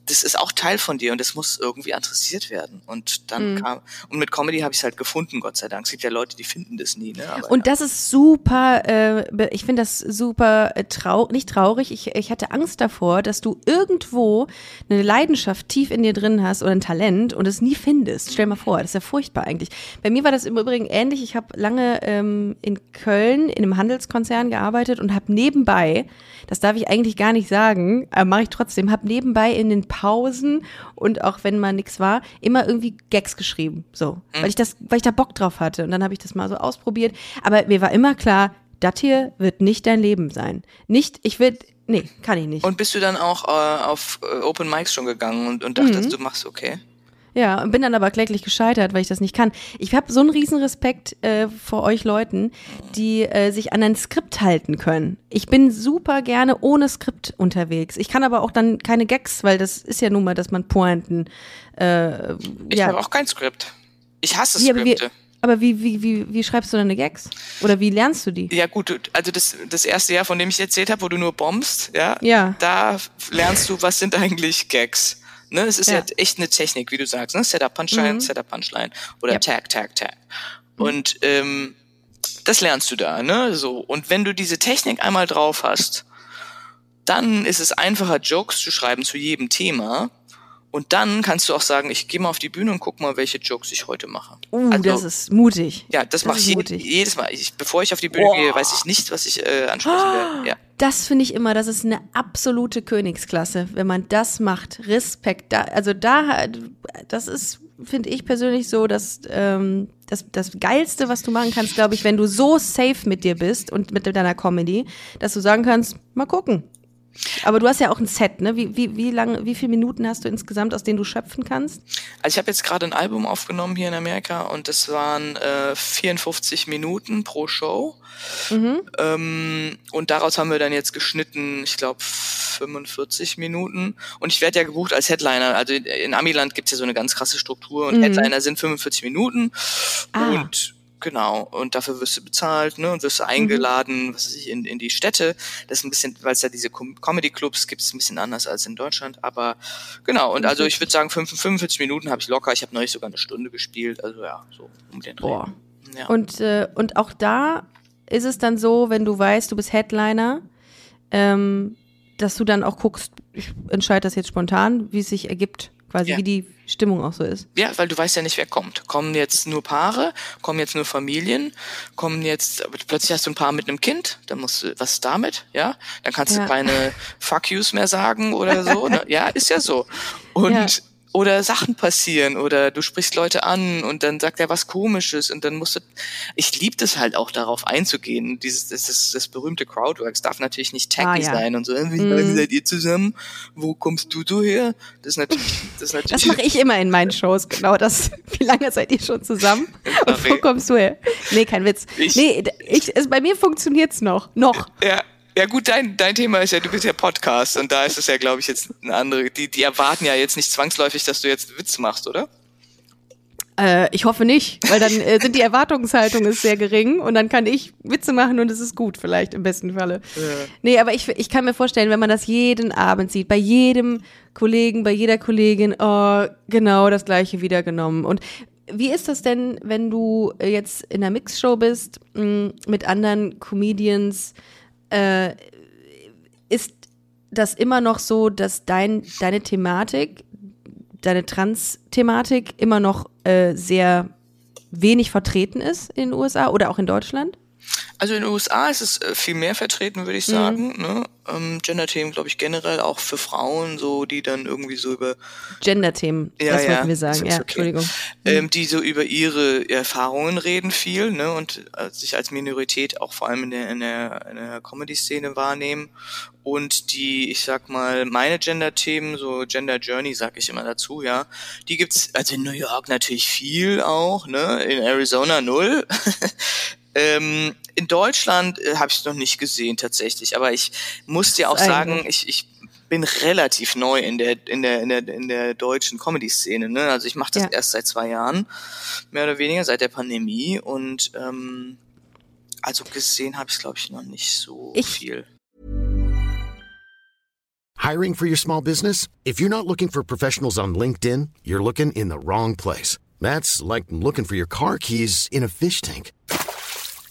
das ist auch Teil von dir und das muss irgendwie adressiert werden und dann Mhm. kam, und mit Comedy habe ich es halt gefunden, Gott sei Dank. Es gibt ja Leute, die finden das nie, ne? Aber, Und das ist super, äh, ich finde das super äh, trau nicht traurig. Ich, ich hatte Angst davor, dass du irgendwo eine Leidenschaft tief in dir drin hast oder ein Talent und es nie findest. Stell mal vor, das ist ja furchtbar eigentlich. Bei mir war das im Übrigen ähnlich. Ich habe lange ähm, in Köln in einem Handelskonzern gearbeitet und habe nebenbei, das darf ich eigentlich gar nicht sagen, aber mache ich trotzdem, habe nebenbei in den Pausen und auch wenn mal nichts war, immer irgendwie Gags geschrieben. So, weil ich das, weil ich da Bock drauf hatte. Und dann habe ich das mal so ausprobiert. Aber mir war immer klar, das hier wird nicht dein Leben sein. Nicht, ich will, nee, kann ich nicht. und bist du dann auch äh, auf äh, Open Mics schon gegangen und, und dachtest, Mhm. du machst okay? Ja, und bin dann aber kläglich gescheitert, weil ich das nicht kann. Ich habe so einen riesen Respekt äh, vor euch Leuten, die äh, sich an ein Skript halten können. Ich bin super gerne ohne Skript unterwegs. Ich kann aber auch dann keine Gags, weil das ist ja nun mal, dass man Pointen. Äh, Ich ja. habe auch kein Skript. Ich hasse Wie, Skripte. aber wie, wie, wie, wie schreibst du deine Gags? Oder wie lernst du die? Ja gut, also das, das erste Jahr, von dem ich erzählt habe, wo du nur bombst, ja, Ja. da lernst du, was sind eigentlich Gags. Ne, es ist ja. Ja. Mhm. echt eine Technik, wie du sagst, ne? Setup Punchline, Setup Punchline oder Yep. Tag, Tag, Tag. Und ähm, das lernst du da, ne? So. Und wenn du diese Technik einmal drauf hast, dann ist es einfacher, Jokes zu schreiben zu jedem Thema. Und dann kannst du auch sagen, ich gehe mal auf die Bühne und guck mal, welche Jokes ich heute mache. Uh, Also- das ist mutig. Ja, das, mache ist ich je, jedes Mal. Ich, bevor ich auf die Bühne Boah. gehe, weiß ich nicht, was ich äh, ansprechen werde. Ja. Das finde ich immer, das ist eine absolute Königsklasse, wenn man das macht. Respekt. Da, also da, das ist, finde ich persönlich so, dass ähm, das, das Geilste, was du machen kannst, glaube ich, wenn du so safe mit dir bist und mit deiner Comedy, dass du sagen kannst, mal gucken. Aber du hast ja auch ein Set, ne? Wie, wie, wie lange, wie viele Minuten hast du insgesamt, aus denen du schöpfen kannst? Also ich habe jetzt gerade ein Album aufgenommen hier in Amerika und das waren äh, 54 Minuten pro Show. Ähm, und daraus haben wir dann jetzt geschnitten, ich glaube, 45 Minuten. Und ich werde ja gebucht als Headliner. Also in Amiland gibt's ja so eine ganz krasse Struktur und Headliner sind 45 Minuten. Ah. Und genau. Und dafür wirst du bezahlt, ne? Und wirst du eingeladen, mhm. was weiß ich, in, in die Städte. Das ist ein bisschen, weil es ja diese Comedy-Clubs gibt, ist ein bisschen anders als in Deutschland. Aber genau, und also ich würde sagen, 45 Minuten habe ich locker. Ich habe neulich sogar eine Stunde gespielt. Also ja, so um den Dreh. Boah. Ja. Und, äh, und auch da ist es dann so, wenn du weißt, du bist Headliner, ähm, dass du dann auch guckst, ich entscheide das jetzt spontan, wie es sich ergibt, quasi ja. wie die Stimmung auch so ist. Ja, weil du weißt ja nicht, wer kommt. Kommen jetzt nur Paare, kommen jetzt nur Familien, kommen jetzt, plötzlich hast du ein Paar mit einem Kind, dann musst du, was damit, ja? Dann kannst ja. du keine Fuck yous mehr sagen oder so. ne? Ja, ist ja so. Und oder Sachen passieren oder du sprichst Leute an und dann sagt er was komisches und dann musst du ich liebe das halt auch darauf einzugehen. Dieses das, das, das berühmte Crowdworks darf natürlich nicht tacky ah, ja. sein und so wie mm. lange seid ihr zusammen? Wo kommst du so her? Das ist natürlich das, natürlich das mache ich immer in meinen Shows genau das. Wie lange seid ihr schon zusammen? Und wo kommst du her? Nee kein Witz. Ich, nee ich, es, bei mir funktioniert's noch noch. Ja ja gut, dein, dein Thema ist ja, du bist ja Podcast und da ist es ja, glaube ich, jetzt eine andere, die, die erwarten ja jetzt nicht zwangsläufig, dass du jetzt Witz machst, oder? Äh, ich hoffe nicht, weil dann äh, sind die Erwartungshaltung ist sehr gering und dann kann ich Witze machen und es ist gut, vielleicht im besten Falle. Ja. Nee, aber ich, ich kann mir vorstellen, wenn man das jeden Abend sieht, bei jedem Kollegen, bei jeder Kollegin, oh, genau das gleiche wieder genommen. Und wie ist das denn, wenn du jetzt in einer Mixshow bist, mh, mit anderen Comedians? Äh, ist das immer noch so, dass dein, deine Thematik, deine Trans-Thematik immer noch äh, sehr wenig vertreten ist in den USA oder auch in Deutschland? Also in den USA ist es äh, viel mehr vertreten, würde ich sagen. Mhm. Ne? Ähm, Gender-Themen, glaube ich, generell auch für Frauen, so die dann irgendwie so über Gender-Themen, ja, das ja, wollten wir sagen, ja, okay. Entschuldigung. Ähm, die so über ihre Erfahrungen reden viel, ne? Und äh, sich als Minorität auch vor allem in der, in der, in der Comedy-Szene wahrnehmen. Und die, ich sag mal, meine Gender-Themen, so Gender Journey, sag ich immer dazu, ja, die gibt's also in New York natürlich viel auch, ne? In Arizona null. Ähm, in Deutschland äh, habe ich es noch nicht gesehen tatsächlich, aber ich muss dir auch sagen, ich, ich bin relativ neu in der in der in der in der deutschen Comedy-Szene. Ne? Also ich mache das ja. erst seit zwei Jahren, mehr oder weniger seit der Pandemie und ähm, also gesehen habe ich glaube ich noch nicht so ich viel. Hiring for your small business? If you're not looking for professionals on LinkedIn, you're looking in the wrong place. That's like looking for your car keys in a fish tank.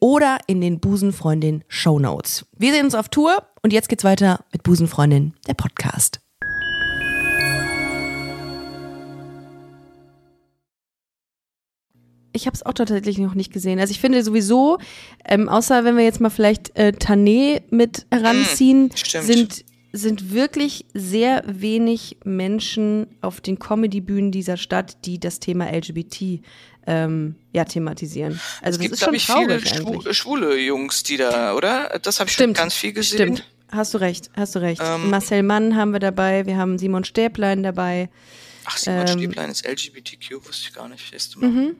oder in den Busenfreundin Show Notes. Wir sehen uns auf Tour und jetzt geht's weiter mit Busenfreundin, der Podcast. Ich habe es auch tatsächlich noch nicht gesehen. Also ich finde sowieso, ähm, außer wenn wir jetzt mal vielleicht äh, Tané mit heranziehen, mm, sind sind wirklich sehr wenig Menschen auf den Comedy-Bühnen dieser Stadt, die das Thema LGBT ähm, ja, thematisieren. Also es das gibt, ist schon traurig viele eigentlich. schwule Jungs, die da, oder? Das habe ich Stimmt. schon ganz viel gesehen. Stimmt, hast du recht, hast du recht. Ähm, Marcel Mann haben wir dabei, wir haben Simon Stäblein dabei. Ach, Simon ähm, Stäblein ist LGBTQ, wusste ich gar nicht. Mal. Mhm.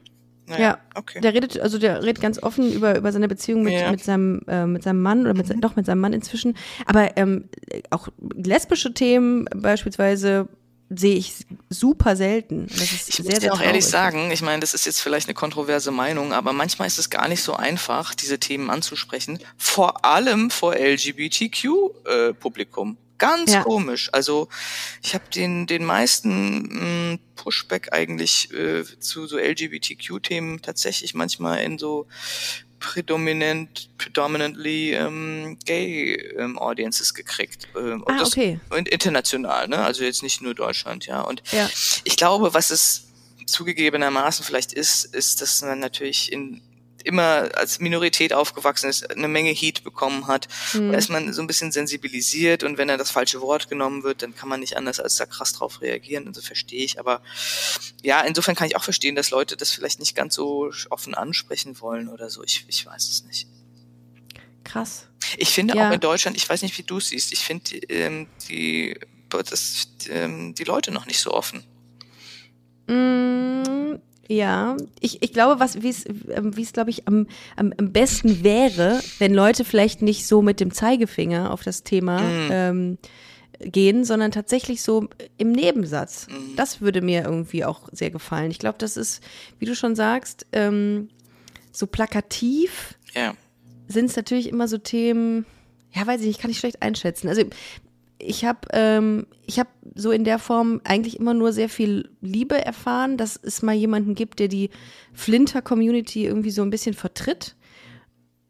Naja, ja, okay. Der redet, also der redet ganz offen über, über seine Beziehung mit, ja. mit, seinem, äh, mit seinem Mann oder mit, mhm. doch mit seinem Mann inzwischen. Aber ähm, auch lesbische Themen beispielsweise sehe ich super selten. ich sehr, muss dir auch ehrlich sagen, ich meine, das ist jetzt vielleicht eine kontroverse Meinung, aber manchmal ist es gar nicht so einfach, diese Themen anzusprechen, vor allem vor LGBTQ-Publikum. Äh, Ganz Ja. komisch. Also ich habe den, den meisten mh, Pushback eigentlich äh, zu so LGBTQ-Themen tatsächlich manchmal in so predominant, predominantly ähm, gay ähm, Audiences gekriegt. Ähm, und Ah, okay. Und international, ne? Also jetzt nicht nur Deutschland, ja. Und Ja. ich glaube, was es zugegebenermaßen vielleicht ist, ist, dass man natürlich in immer als Minorität aufgewachsen ist, eine Menge Heat bekommen hat. Hm. Da ist man so ein bisschen sensibilisiert und wenn da das falsche Wort genommen wird, dann kann man nicht anders als da krass drauf reagieren und so verstehe ich. Aber ja, insofern kann ich auch verstehen, dass Leute das vielleicht nicht ganz so offen ansprechen wollen oder so. Ich, ich weiß es nicht. Krass. Ich finde Ja. auch in Deutschland, ich weiß nicht, wie du es siehst, ich finde ähm, die, das, ähm, die Leute noch nicht so offen. Mm, ja, ich, ich glaube, was wie es ähm, wie es glaube ich am, am, am besten wäre, wenn Leute vielleicht nicht so mit dem Zeigefinger auf das Thema ähm, gehen, sondern tatsächlich so im Nebensatz. Das würde mir irgendwie auch sehr gefallen. Ich glaube, das ist, wie du schon sagst, ähm, so plakativ Ja. sind es natürlich immer so Themen, ja, weiß ich nicht, kann ich schlecht einschätzen. Also ich habe ähm, ich habe so in der Form eigentlich immer nur sehr viel Liebe erfahren, dass es mal jemanden gibt, der die Flinter-Community irgendwie so ein bisschen vertritt.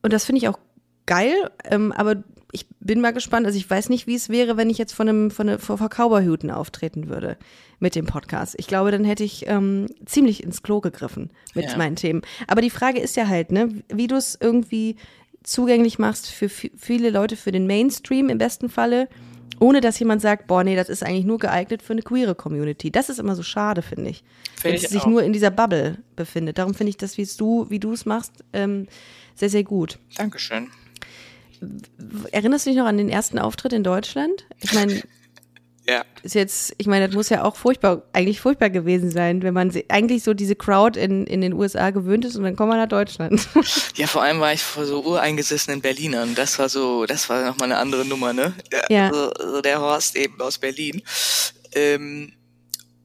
Und das finde ich auch geil, ähm, aber ich bin mal gespannt. Also ich weiß nicht, wie es wäre, wenn ich jetzt von einem von, einer, vor, Cowboyhüten auftreten würde mit dem Podcast. Ich glaube, dann hätte ich ähm, ziemlich ins Klo gegriffen mit Ja. meinen Themen. Aber die Frage ist ja halt, ne, wie du es irgendwie zugänglich machst für vi- viele Leute, für den Mainstream im besten Falle, ohne dass jemand sagt, boah, nee, das ist eigentlich nur geeignet für eine queere Community. Das ist immer so schade, finde ich. Wenn Finde es ich sich nur in dieser Bubble befindet. Darum finde ich das, wie du, wie du es machst, ähm, sehr, sehr gut. Dankeschön. Erinnerst du dich noch an den ersten Auftritt in Deutschland? Ich meine, Ja. ist jetzt, ich meine, das muss ja auch furchtbar, eigentlich furchtbar gewesen sein, wenn man eigentlich so diese Crowd in, in den USA gewöhnt ist und dann kommt man nach Deutschland. Ja, vor allem war ich vor so ureingesessenen Berlinern. Das war so, das war nochmal eine andere Nummer, ne? Ja. Also, also der Horst eben aus Berlin. Ähm,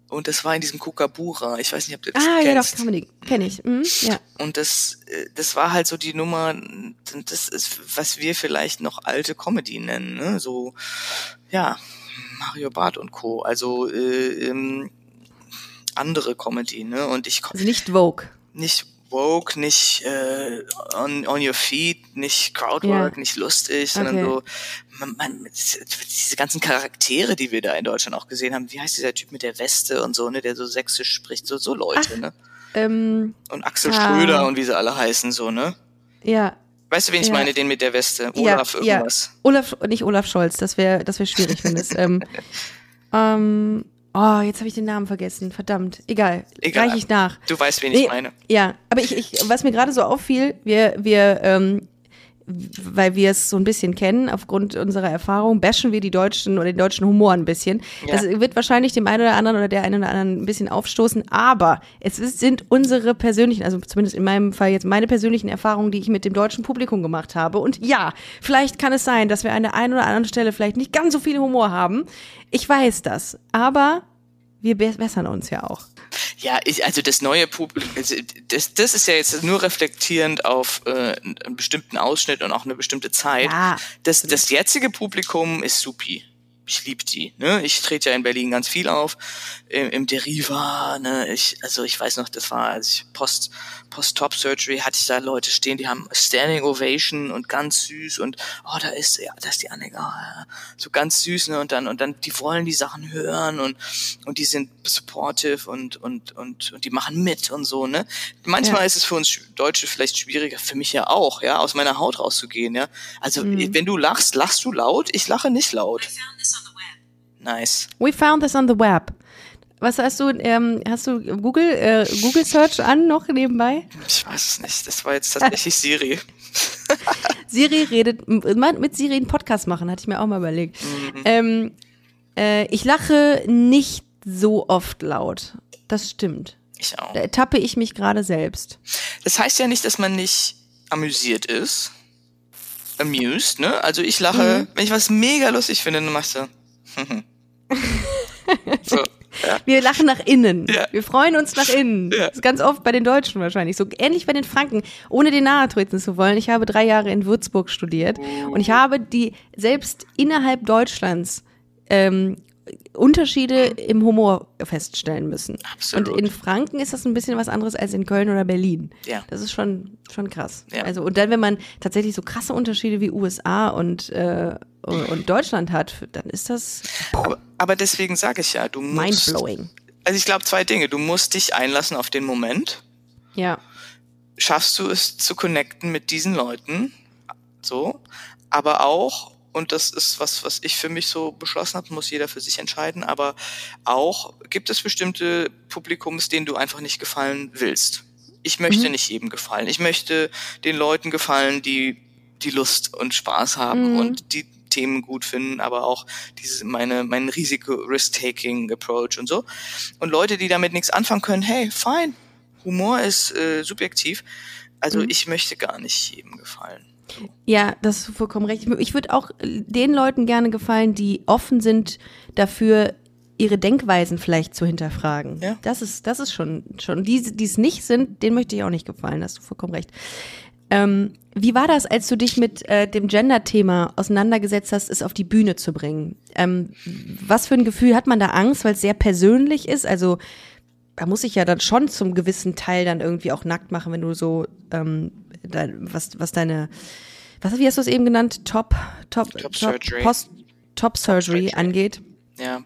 und das war in diesem Kukabura. Ich weiß nicht, ob du das ah, ja, kennst. doch, Comedy, kenne ich. Mhm, ja. Und das, äh, das war halt so die Nummer, das ist, was wir vielleicht noch alte Comedy nennen, ne? So, ja, Mario Barth und Co. Also äh, ähm, andere Comedy, ne? Und ich Also nicht Vogue. nicht woke, nicht äh, on, on your feet, nicht Crowdwork, Ja. nicht lustig, sondern Okay. so man, man, diese ganzen Charaktere, die wir da in Deutschland auch gesehen haben. Wie heißt dieser Typ mit der Weste und so, ne, der so sächsisch spricht, so so Leute, ne? Ähm, Und Axel Ah. Schröder und wie sie alle heißen, so, ne? ja. Weißt du, wen ich Ja. meine, den mit der Weste? Olaf ja, irgendwas. Ja. Olaf, nicht Olaf Scholz, das wäre das wär schwierig, wenn es. ähm, ähm, oh, jetzt habe ich den Namen vergessen. Verdammt. Egal. Egal. Reich ich nach. Du weißt, wen Nee, ich meine. Ja, aber ich, ich, was mir gerade so auffiel, wir, wir, ähm, weil wir es so ein bisschen kennen, aufgrund unserer Erfahrung, bashen wir die Deutschen oder den deutschen Humor ein bisschen. Ja. Das wird wahrscheinlich dem einen oder anderen oder der einen oder anderen ein bisschen aufstoßen, aber es ist, sind unsere persönlichen, also zumindest in meinem Fall jetzt meine persönlichen Erfahrungen, die ich mit dem deutschen Publikum gemacht habe. Und ja, vielleicht kann es sein, dass wir an der einen oder anderen Stelle vielleicht nicht ganz so viel Humor haben. Ich weiß das, aber wir be- bessern uns ja auch. Ja, ich, also das neue Publikum, also das, das ist ja jetzt nur reflektierend auf äh, einen bestimmten Ausschnitt und auch eine bestimmte Zeit. Ja, das, das jetzige Publikum ist supi. Ich lieb die. Ne? Ich trete ja in Berlin ganz viel auf, im, im Deriva. Ne? Ich, also ich weiß noch, das war, als ich Post, Post-Top-Surgery hatte ich da Leute stehen, die haben Standing Ovation und ganz süß und oh, da ist, ja, da ist die Annika, ja, so ganz süß, ne? Und dann, und dann, die wollen die Sachen hören und, und die sind supportive und, und, und, und die machen mit und so, ne? Manchmal Ja. ist es für uns Deutsche vielleicht schwieriger, für mich ja auch, ja, aus meiner Haut rauszugehen, ja. Also, Mhm. wenn du lachst, lachst du laut? Ich lache nicht laut. Nice. We found this on the web. Was hast du, ähm, hast du Google, äh, Google Search an noch nebenbei? Ich weiß es nicht. Das war jetzt tatsächlich Siri. Siri redet, mit Siri einen Podcast machen, hatte ich mir auch mal überlegt. Ähm, äh, ich lache nicht so oft laut. Das stimmt. Ich auch. Da ertappe ich mich gerade selbst. Das heißt ja nicht, dass man nicht amüsiert ist. Amused, ne? Also ich lache, Mhm. wenn ich was mega lustig finde, dann machst du. so, ja. Wir lachen nach innen. Ja. Wir freuen uns nach innen. Ja. Das ist ganz oft bei den Deutschen wahrscheinlich. So ähnlich bei den Franken. Ohne den nahe treten zu wollen. Ich habe drei Jahre in Würzburg studiert und ich habe die selbst innerhalb Deutschlands ähm, Unterschiede im Humor feststellen müssen. Absolut. Und in Franken ist das ein bisschen was anderes als in Köln oder Berlin. Ja. Das ist schon, schon krass. Ja. Also, und dann, wenn man tatsächlich so krasse Unterschiede wie USA und, äh, und Deutschland hat, dann ist das Aber, aber deswegen sage ich ja, du musst. mindblowing. Also ich glaube zwei Dinge. Du musst dich einlassen auf den Moment. Ja. Schaffst du es zu connecten mit diesen Leuten? So. Aber auch, und das ist was, was ich für mich so beschlossen habe, muss jeder für sich entscheiden, aber auch gibt es bestimmte Publikums, denen du einfach nicht gefallen willst. Ich möchte nicht jedem gefallen. Ich möchte den Leuten gefallen, die die Lust und Spaß haben Mhm. und die Themen gut finden, aber auch diese meine mein Risiko-Risk-Taking-Approach und so. Und Leute, die damit nichts anfangen können, hey, fine, Humor ist äh, subjektiv. Also Mhm. ich möchte gar nicht jedem gefallen. Ja, das ist vollkommen recht. Ich würde auch den Leuten gerne gefallen, die offen sind dafür, ihre Denkweisen vielleicht zu hinterfragen. Ja. Das ist, das ist schon, schon. Die, die es nicht sind, denen möchte ich auch nicht gefallen. Hast du vollkommen recht. Ähm, wie war das, als du dich mit äh, dem Gender-Thema auseinandergesetzt hast, es auf die Bühne zu bringen? Ähm, was für ein Gefühl hat man da Angst, weil es sehr persönlich ist? Also da muss ich ja dann schon zum gewissen Teil dann irgendwie auch nackt machen, wenn du so ähm, dein, was was deine was wie hast du es eben genannt Top Top Top Surgery. Post Top Surgery Surgery. angeht. Ja,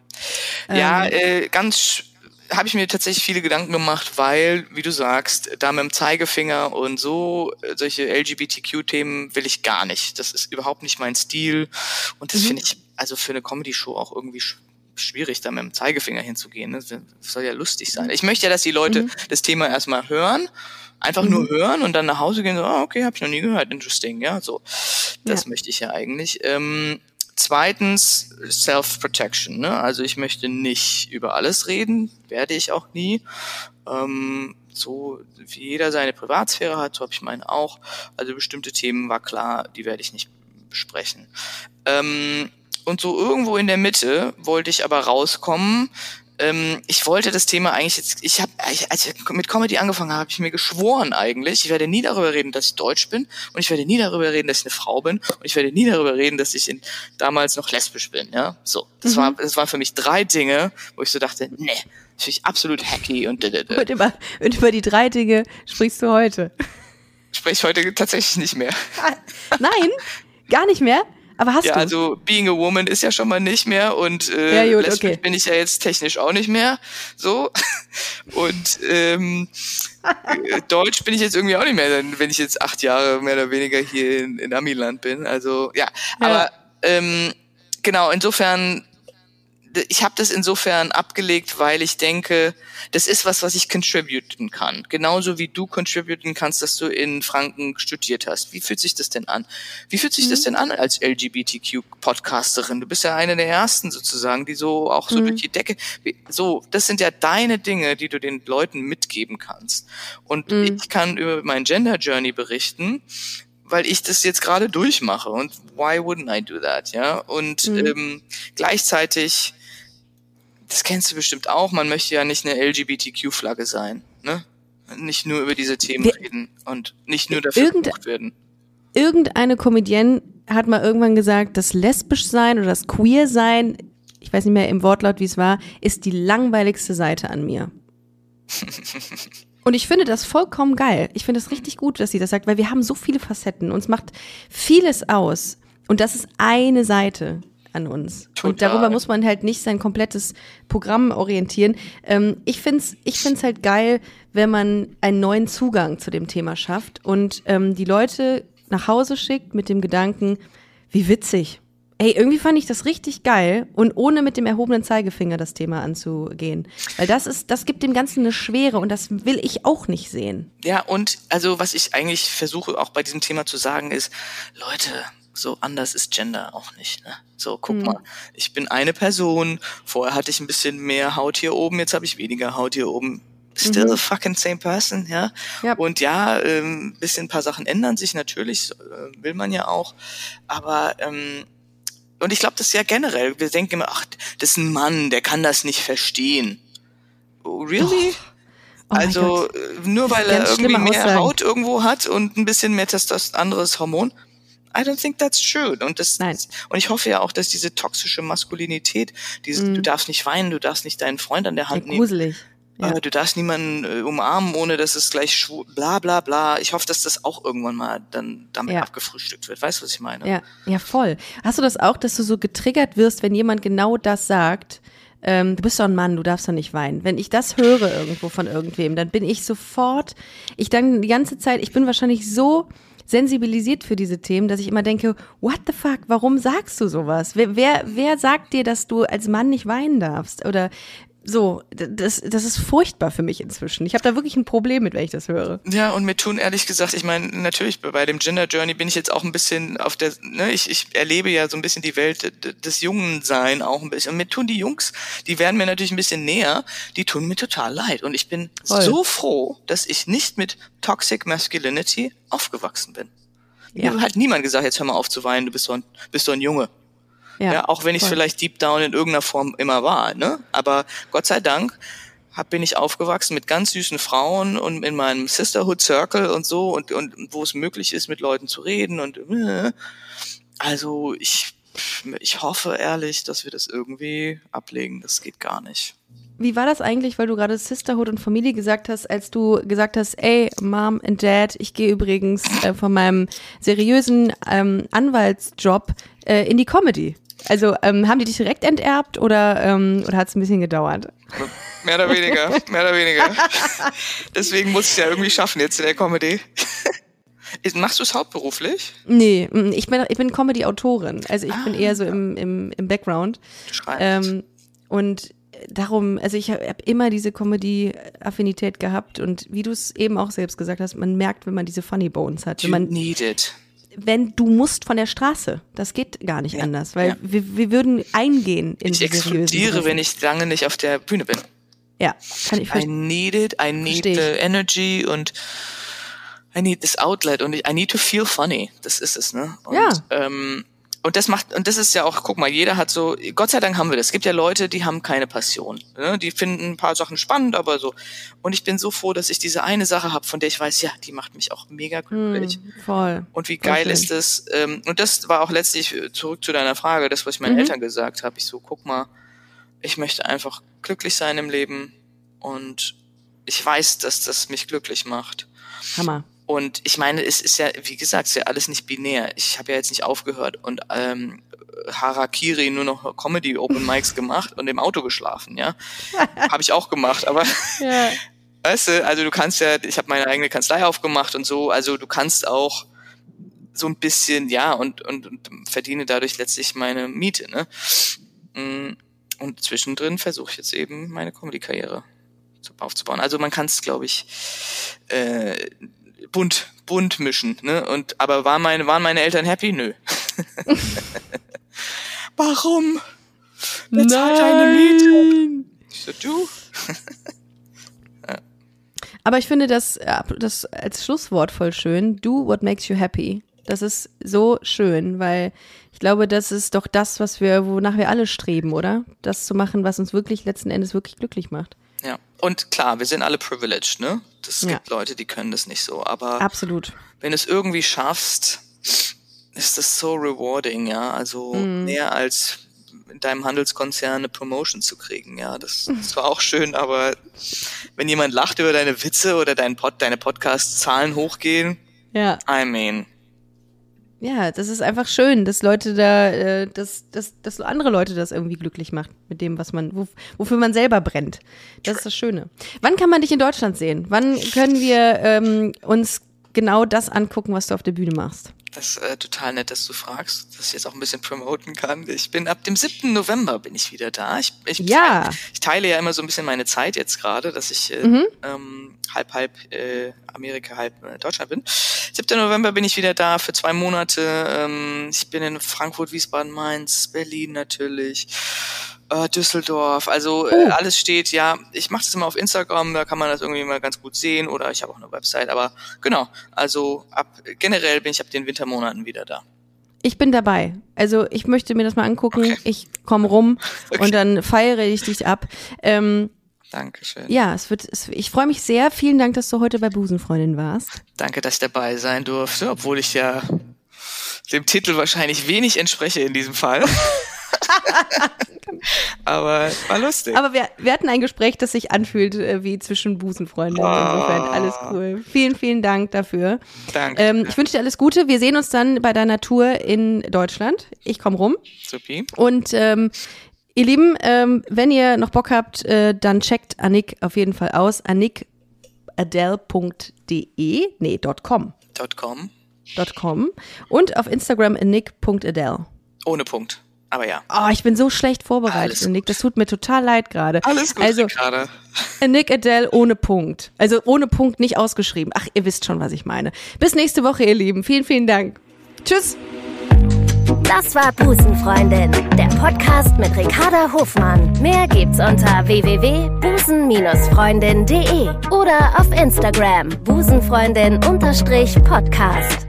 ja Ähm. äh, ganz habe ich mir tatsächlich viele Gedanken gemacht, weil, wie du sagst, da mit dem Zeigefinger und so äh, solche LGBTQ-Themen will ich gar nicht. Das ist überhaupt nicht mein Stil und das finde ich also für eine Comedy-Show auch irgendwie sch schwierig, da mit dem Zeigefinger hinzugehen. ne? Das soll ja lustig sein. Ich möchte ja, dass die Leute das Thema erstmal hören, einfach nur hören und dann nach Hause gehen so, ah, okay, habe ich noch nie gehört, interesting, ja, so. Das Ja. möchte ich ja eigentlich. Ähm, Zweitens Self-Protection. Ne? Also ich möchte nicht über alles reden, werde ich auch nie. Ähm, so wie jeder seine Privatsphäre hat, so habe ich meine auch. Also bestimmte Themen war klar, die werde ich nicht besprechen. Ähm, und so irgendwo in der Mitte wollte ich aber rauskommen. Ähm, ich wollte das Thema eigentlich jetzt, ich habe, als ich mit Comedy angefangen habe, habe ich mir geschworen eigentlich, ich werde nie darüber reden, dass ich deutsch bin und ich werde nie darüber reden, dass ich eine Frau bin und ich werde nie darüber reden, dass ich in, damals noch lesbisch bin, ja. So, das war, das waren für mich drei Dinge, wo ich so dachte, nee, das finde ich absolut hacky und da. Und über, und über die drei Dinge sprichst du heute. spreche heute tatsächlich nicht mehr. Nein, gar nicht mehr. Aber hast Ja, du? also Being a Woman ist ja schon mal nicht mehr und äh, Ja, gut, okay. bin ich ja jetzt technisch auch nicht mehr. So. Und ähm, äh, Deutsch bin ich jetzt irgendwie auch nicht mehr, wenn ich jetzt acht Jahre mehr oder weniger hier in, in Amiland bin. Also ja, aber ähm, genau, insofern, ich habe das insofern abgelegt, weil ich denke, das ist was, was ich contributen kann. Genauso wie du contributen kannst, dass du in Franken studiert hast. Wie fühlt sich das denn an? Wie fühlt sich das denn an als LGBTQ-Podcasterin? Du bist ja eine der ersten sozusagen, die so auch so durch die Decke. So, das sind ja deine Dinge, die du den Leuten mitgeben kannst. Und ich kann über mein Gender Journey berichten, weil ich das jetzt gerade durchmache und why wouldn't I do that, ja? Und ähm, gleichzeitig, das kennst du bestimmt auch, man möchte ja nicht eine LGBTQ-Flagge sein, ne? Nicht nur über diese Themen Wir- reden und nicht nur dafür Irgende- werden. Irgendeine Comedienne hat mal irgendwann gesagt, das lesbisch sein oder das queer sein, ich weiß nicht mehr im Wortlaut, wie es war, ist die langweiligste Seite an mir. Und ich finde das vollkommen geil. Ich finde es richtig gut, dass sie das sagt, weil wir haben so viele Facetten. Uns macht vieles aus. Und das ist eine Seite an uns. Und Total. darüber muss man halt nicht sein komplettes Programm orientieren. Ähm, ich finde es ich find's halt geil, wenn man einen neuen Zugang zu dem Thema schafft und ähm, die Leute nach Hause schickt mit dem Gedanken, wie witzig. Ey, irgendwie fand ich das richtig geil und ohne mit dem erhobenen Zeigefinger das Thema anzugehen. Weil das ist, das gibt dem Ganzen eine Schwere und das will ich auch nicht sehen. Ja, und also was ich eigentlich versuche auch bei diesem Thema zu sagen ist, Leute, so anders ist Gender auch nicht. Ne? So, guck Mhm. mal, ich bin eine Person, vorher hatte ich ein bisschen mehr Haut hier oben, jetzt habe ich weniger Haut hier oben. Still a fucking same person, ja. Mhm. Ja. Und ja, ähm, bisschen ein paar Sachen ändern sich natürlich, äh, will man ja auch. Aber ähm, und ich glaube, das ist ja generell. Wir denken immer, ach, das ist ein Mann, der kann das nicht verstehen. Oh, really? Oh mein also äh, nur weil er irgendwie mehr Aussagen. Haut irgendwo hat und ein bisschen mehr Testos anderes Hormon. I don't think that's true. Und das, Nein. und ich hoffe ja auch, dass diese toxische Maskulinität, diese, du darfst nicht weinen, du darfst nicht deinen Freund an der Hand nehmen, Gruselig. Ja. äh, du darfst niemanden äh, umarmen, ohne dass es gleich schwul, bla bla bla. Ich hoffe, dass das auch irgendwann mal dann damit Ja. abgefrühstückt wird. Weißt du, was ich meine? Ja, ja, voll. Hast du das auch, dass du so getriggert wirst, wenn jemand genau das sagt? Ähm, du bist doch ein Mann, du darfst doch nicht weinen. Wenn ich das höre irgendwo von irgendwem, dann bin ich sofort, ich dann die ganze Zeit, ich bin wahrscheinlich so sensibilisiert für diese Themen, dass ich immer denke, what the fuck, warum sagst du sowas? Wer, wer, wer sagt dir, dass du als Mann nicht weinen darfst? Oder so, das, das ist furchtbar für mich inzwischen. Ich habe da wirklich ein Problem mit, wenn ich das höre. Ja, und mir tun ehrlich gesagt, ich meine, natürlich bei dem Gender Journey bin ich jetzt auch ein bisschen auf der, ne, ich, ich erlebe ja so ein bisschen die Welt des Jungen sein auch ein bisschen. Und mir tun die Jungs, die werden mir natürlich ein bisschen näher, die tun mir total leid. Und ich bin Voll. so froh, dass ich nicht mit Toxic Masculinity aufgewachsen bin. Ja. Mir hat niemand gesagt, jetzt hör mal auf zu weinen, du bist so ein, bist so ein Junge. Ja, auch wenn ich vielleicht deep down in irgendeiner Form immer war, ne? Aber Gott sei Dank hab, bin ich aufgewachsen mit ganz süßen Frauen und in meinem Sisterhood Circle und so und, und wo es möglich ist, mit Leuten zu reden und äh. also ich, ich hoffe ehrlich, dass wir das irgendwie ablegen. Das geht gar nicht. Wie war das eigentlich, weil du gerade Sisterhood und Familie gesagt hast, als du gesagt hast, ey, Mom and Dad, ich gehe übrigens äh, von meinem seriösen ähm, Anwaltsjob äh, in die Comedy. Also ähm, haben die dich direkt enterbt oder, ähm, oder hat es ein bisschen gedauert? Mehr oder weniger, mehr oder weniger. Deswegen muss ich es ja irgendwie schaffen jetzt in der Comedy. Machst du es hauptberuflich? Nee, mm, ich bin, ich bin Comedy-Autorin. Also ich bin eher so im, im, im Background. Du schreibst. Ähm, und darum, also ich habe hab immer diese Comedy-Affinität gehabt und wie du es eben auch selbst gesagt hast, man merkt, wenn man diese Funny Bones hat. Wenn man need it. Wenn du musst von der Straße. Das geht gar nicht Ja, anders, weil ja. wir, wir würden eingehen in Ich explodiere, wenn ich lange nicht auf der Bühne bin. Ja, kann ich I verstehen. need it, I need Versteh the energy und I need this outlet und I need to feel funny. Das ist es, ne? Und, Ja. Ähm, und das macht, und das ist ja auch, guck mal, jeder hat so, Gott sei Dank haben wir das. Es gibt ja Leute, die haben keine Passion. Ne? Die finden ein paar Sachen spannend, aber so. Und ich bin so froh, dass ich diese eine Sache habe, von der ich weiß, ja, die macht mich auch mega glücklich. Hm, voll. Und wie geil schön. ist es? Ähm, und das war auch letztlich äh, zurück zu deiner Frage, das, was ich meinen Mhm. Eltern gesagt habe. Ich so, guck mal, ich möchte einfach glücklich sein im Leben und ich weiß, dass das mich glücklich macht. Hammer. Und ich meine, es ist ja, wie gesagt, es ist ja alles nicht binär. Ich habe ja jetzt nicht aufgehört und ähm, Harakiri nur noch Comedy Open Mics gemacht und im Auto geschlafen, ja. habe ich auch gemacht, aber Ja. Weißt du, also du kannst ja, ich habe meine eigene Kanzlei aufgemacht und so, also du kannst auch so ein bisschen, ja, und, und, und verdiene dadurch letztlich meine Miete, ne? Mm, Und zwischendrin versuche ich jetzt eben meine Comedy-Karriere zu- aufzubauen. Also man kann es, glaube ich, äh, bunt, bunt mischen, ne? Und aber waren meine, waren meine Eltern happy? Nö. Warum? Wer zahlt deine Miete? Ich so, du? Aber ich finde das, äh, das als Schlusswort voll schön. Do what makes you happy. Das ist so schön, weil ich glaube, das ist doch das, was wir, wonach wir alle streben, oder? Das zu machen, was uns wirklich letzten Endes wirklich glücklich macht. Ja, und klar, wir sind alle privileged, ne? Es Ja. gibt Leute, die können das nicht so, aber Absolut. wenn du es irgendwie schaffst, ist das so rewarding, ja? Also Mhm. mehr als in deinem Handelskonzern eine Promotion zu kriegen, ja? Das, das war auch schön, aber wenn jemand lacht über deine Witze oder dein Pod, deine Podcast-Zahlen hochgehen, Ja. I mean, Ja, das ist einfach schön, dass Leute da, äh, dass, dass, dass andere Leute das irgendwie glücklich macht mit dem, was man, wo, wofür man selber brennt. Das ist das Schöne. Wann kann man dich in Deutschland sehen? Wann können wir ähm, uns genau das angucken, was du auf der Bühne machst? Das ist äh, total nett, dass du fragst, dass ich jetzt auch ein bisschen promoten kann. Ich bin ab dem 7. November bin ich wieder da. Ich, ich, Ja. teile, ich teile ja immer so ein bisschen meine Zeit jetzt gerade, dass ich äh, Mhm. ähm, halb, halb äh, Amerika, halb äh, Deutschland bin. 7. November bin ich wieder da für zwei Monate. Ähm, ich bin in Frankfurt, Wiesbaden, Mainz, Berlin natürlich. Äh, Düsseldorf, also äh, Oh. alles steht, ja, ich mache das immer auf Instagram, da kann man das irgendwie mal ganz gut sehen oder ich habe auch eine Website, aber genau, also ab generell bin ich ab den Wintermonaten wieder da. Ich bin dabei. Also ich möchte mir das mal angucken. Okay. Ich komme rum Okay. und dann feiere ich dich ab. Ähm, Dankeschön. ja, es wird. Es, ich freue mich sehr. Vielen Dank, dass du heute bei Busenfreundin warst. Danke, dass ich dabei sein durfte, obwohl ich ja dem Titel wahrscheinlich wenig entspreche in diesem Fall. Aber war lustig. Aber wir, wir hatten ein Gespräch, das sich anfühlt äh, wie zwischen Busenfreunden. Insofern alles cool. Vielen, vielen Dank dafür. Danke. Ähm, ich wünsche dir alles Gute. Wir sehen uns dann bei deiner Tour in Deutschland. Ich komme rum. Supi. Und ähm, ihr Lieben, ähm, wenn ihr noch Bock habt, äh, dann checkt Annick auf jeden Fall aus. annickadele.de, nee, .com. .com. .com. Und auf Instagram annick.adele. Ohne Punkt. Aber ja. Oh, ich bin so schlecht vorbereitet, Nick. Das tut mir total leid gerade. Alles gut Also, gerade. Nick Adele ohne Punkt. Also ohne Punkt nicht ausgeschrieben. Ach, ihr wisst schon, was ich meine. Bis nächste Woche, ihr Lieben. Vielen, vielen Dank. Tschüss. Das war Busenfreundin, der Podcast mit Ricarda Hofmann. Mehr gibt's unter www.busen-freundin.de oder auf Instagram busenfreundin-podcast.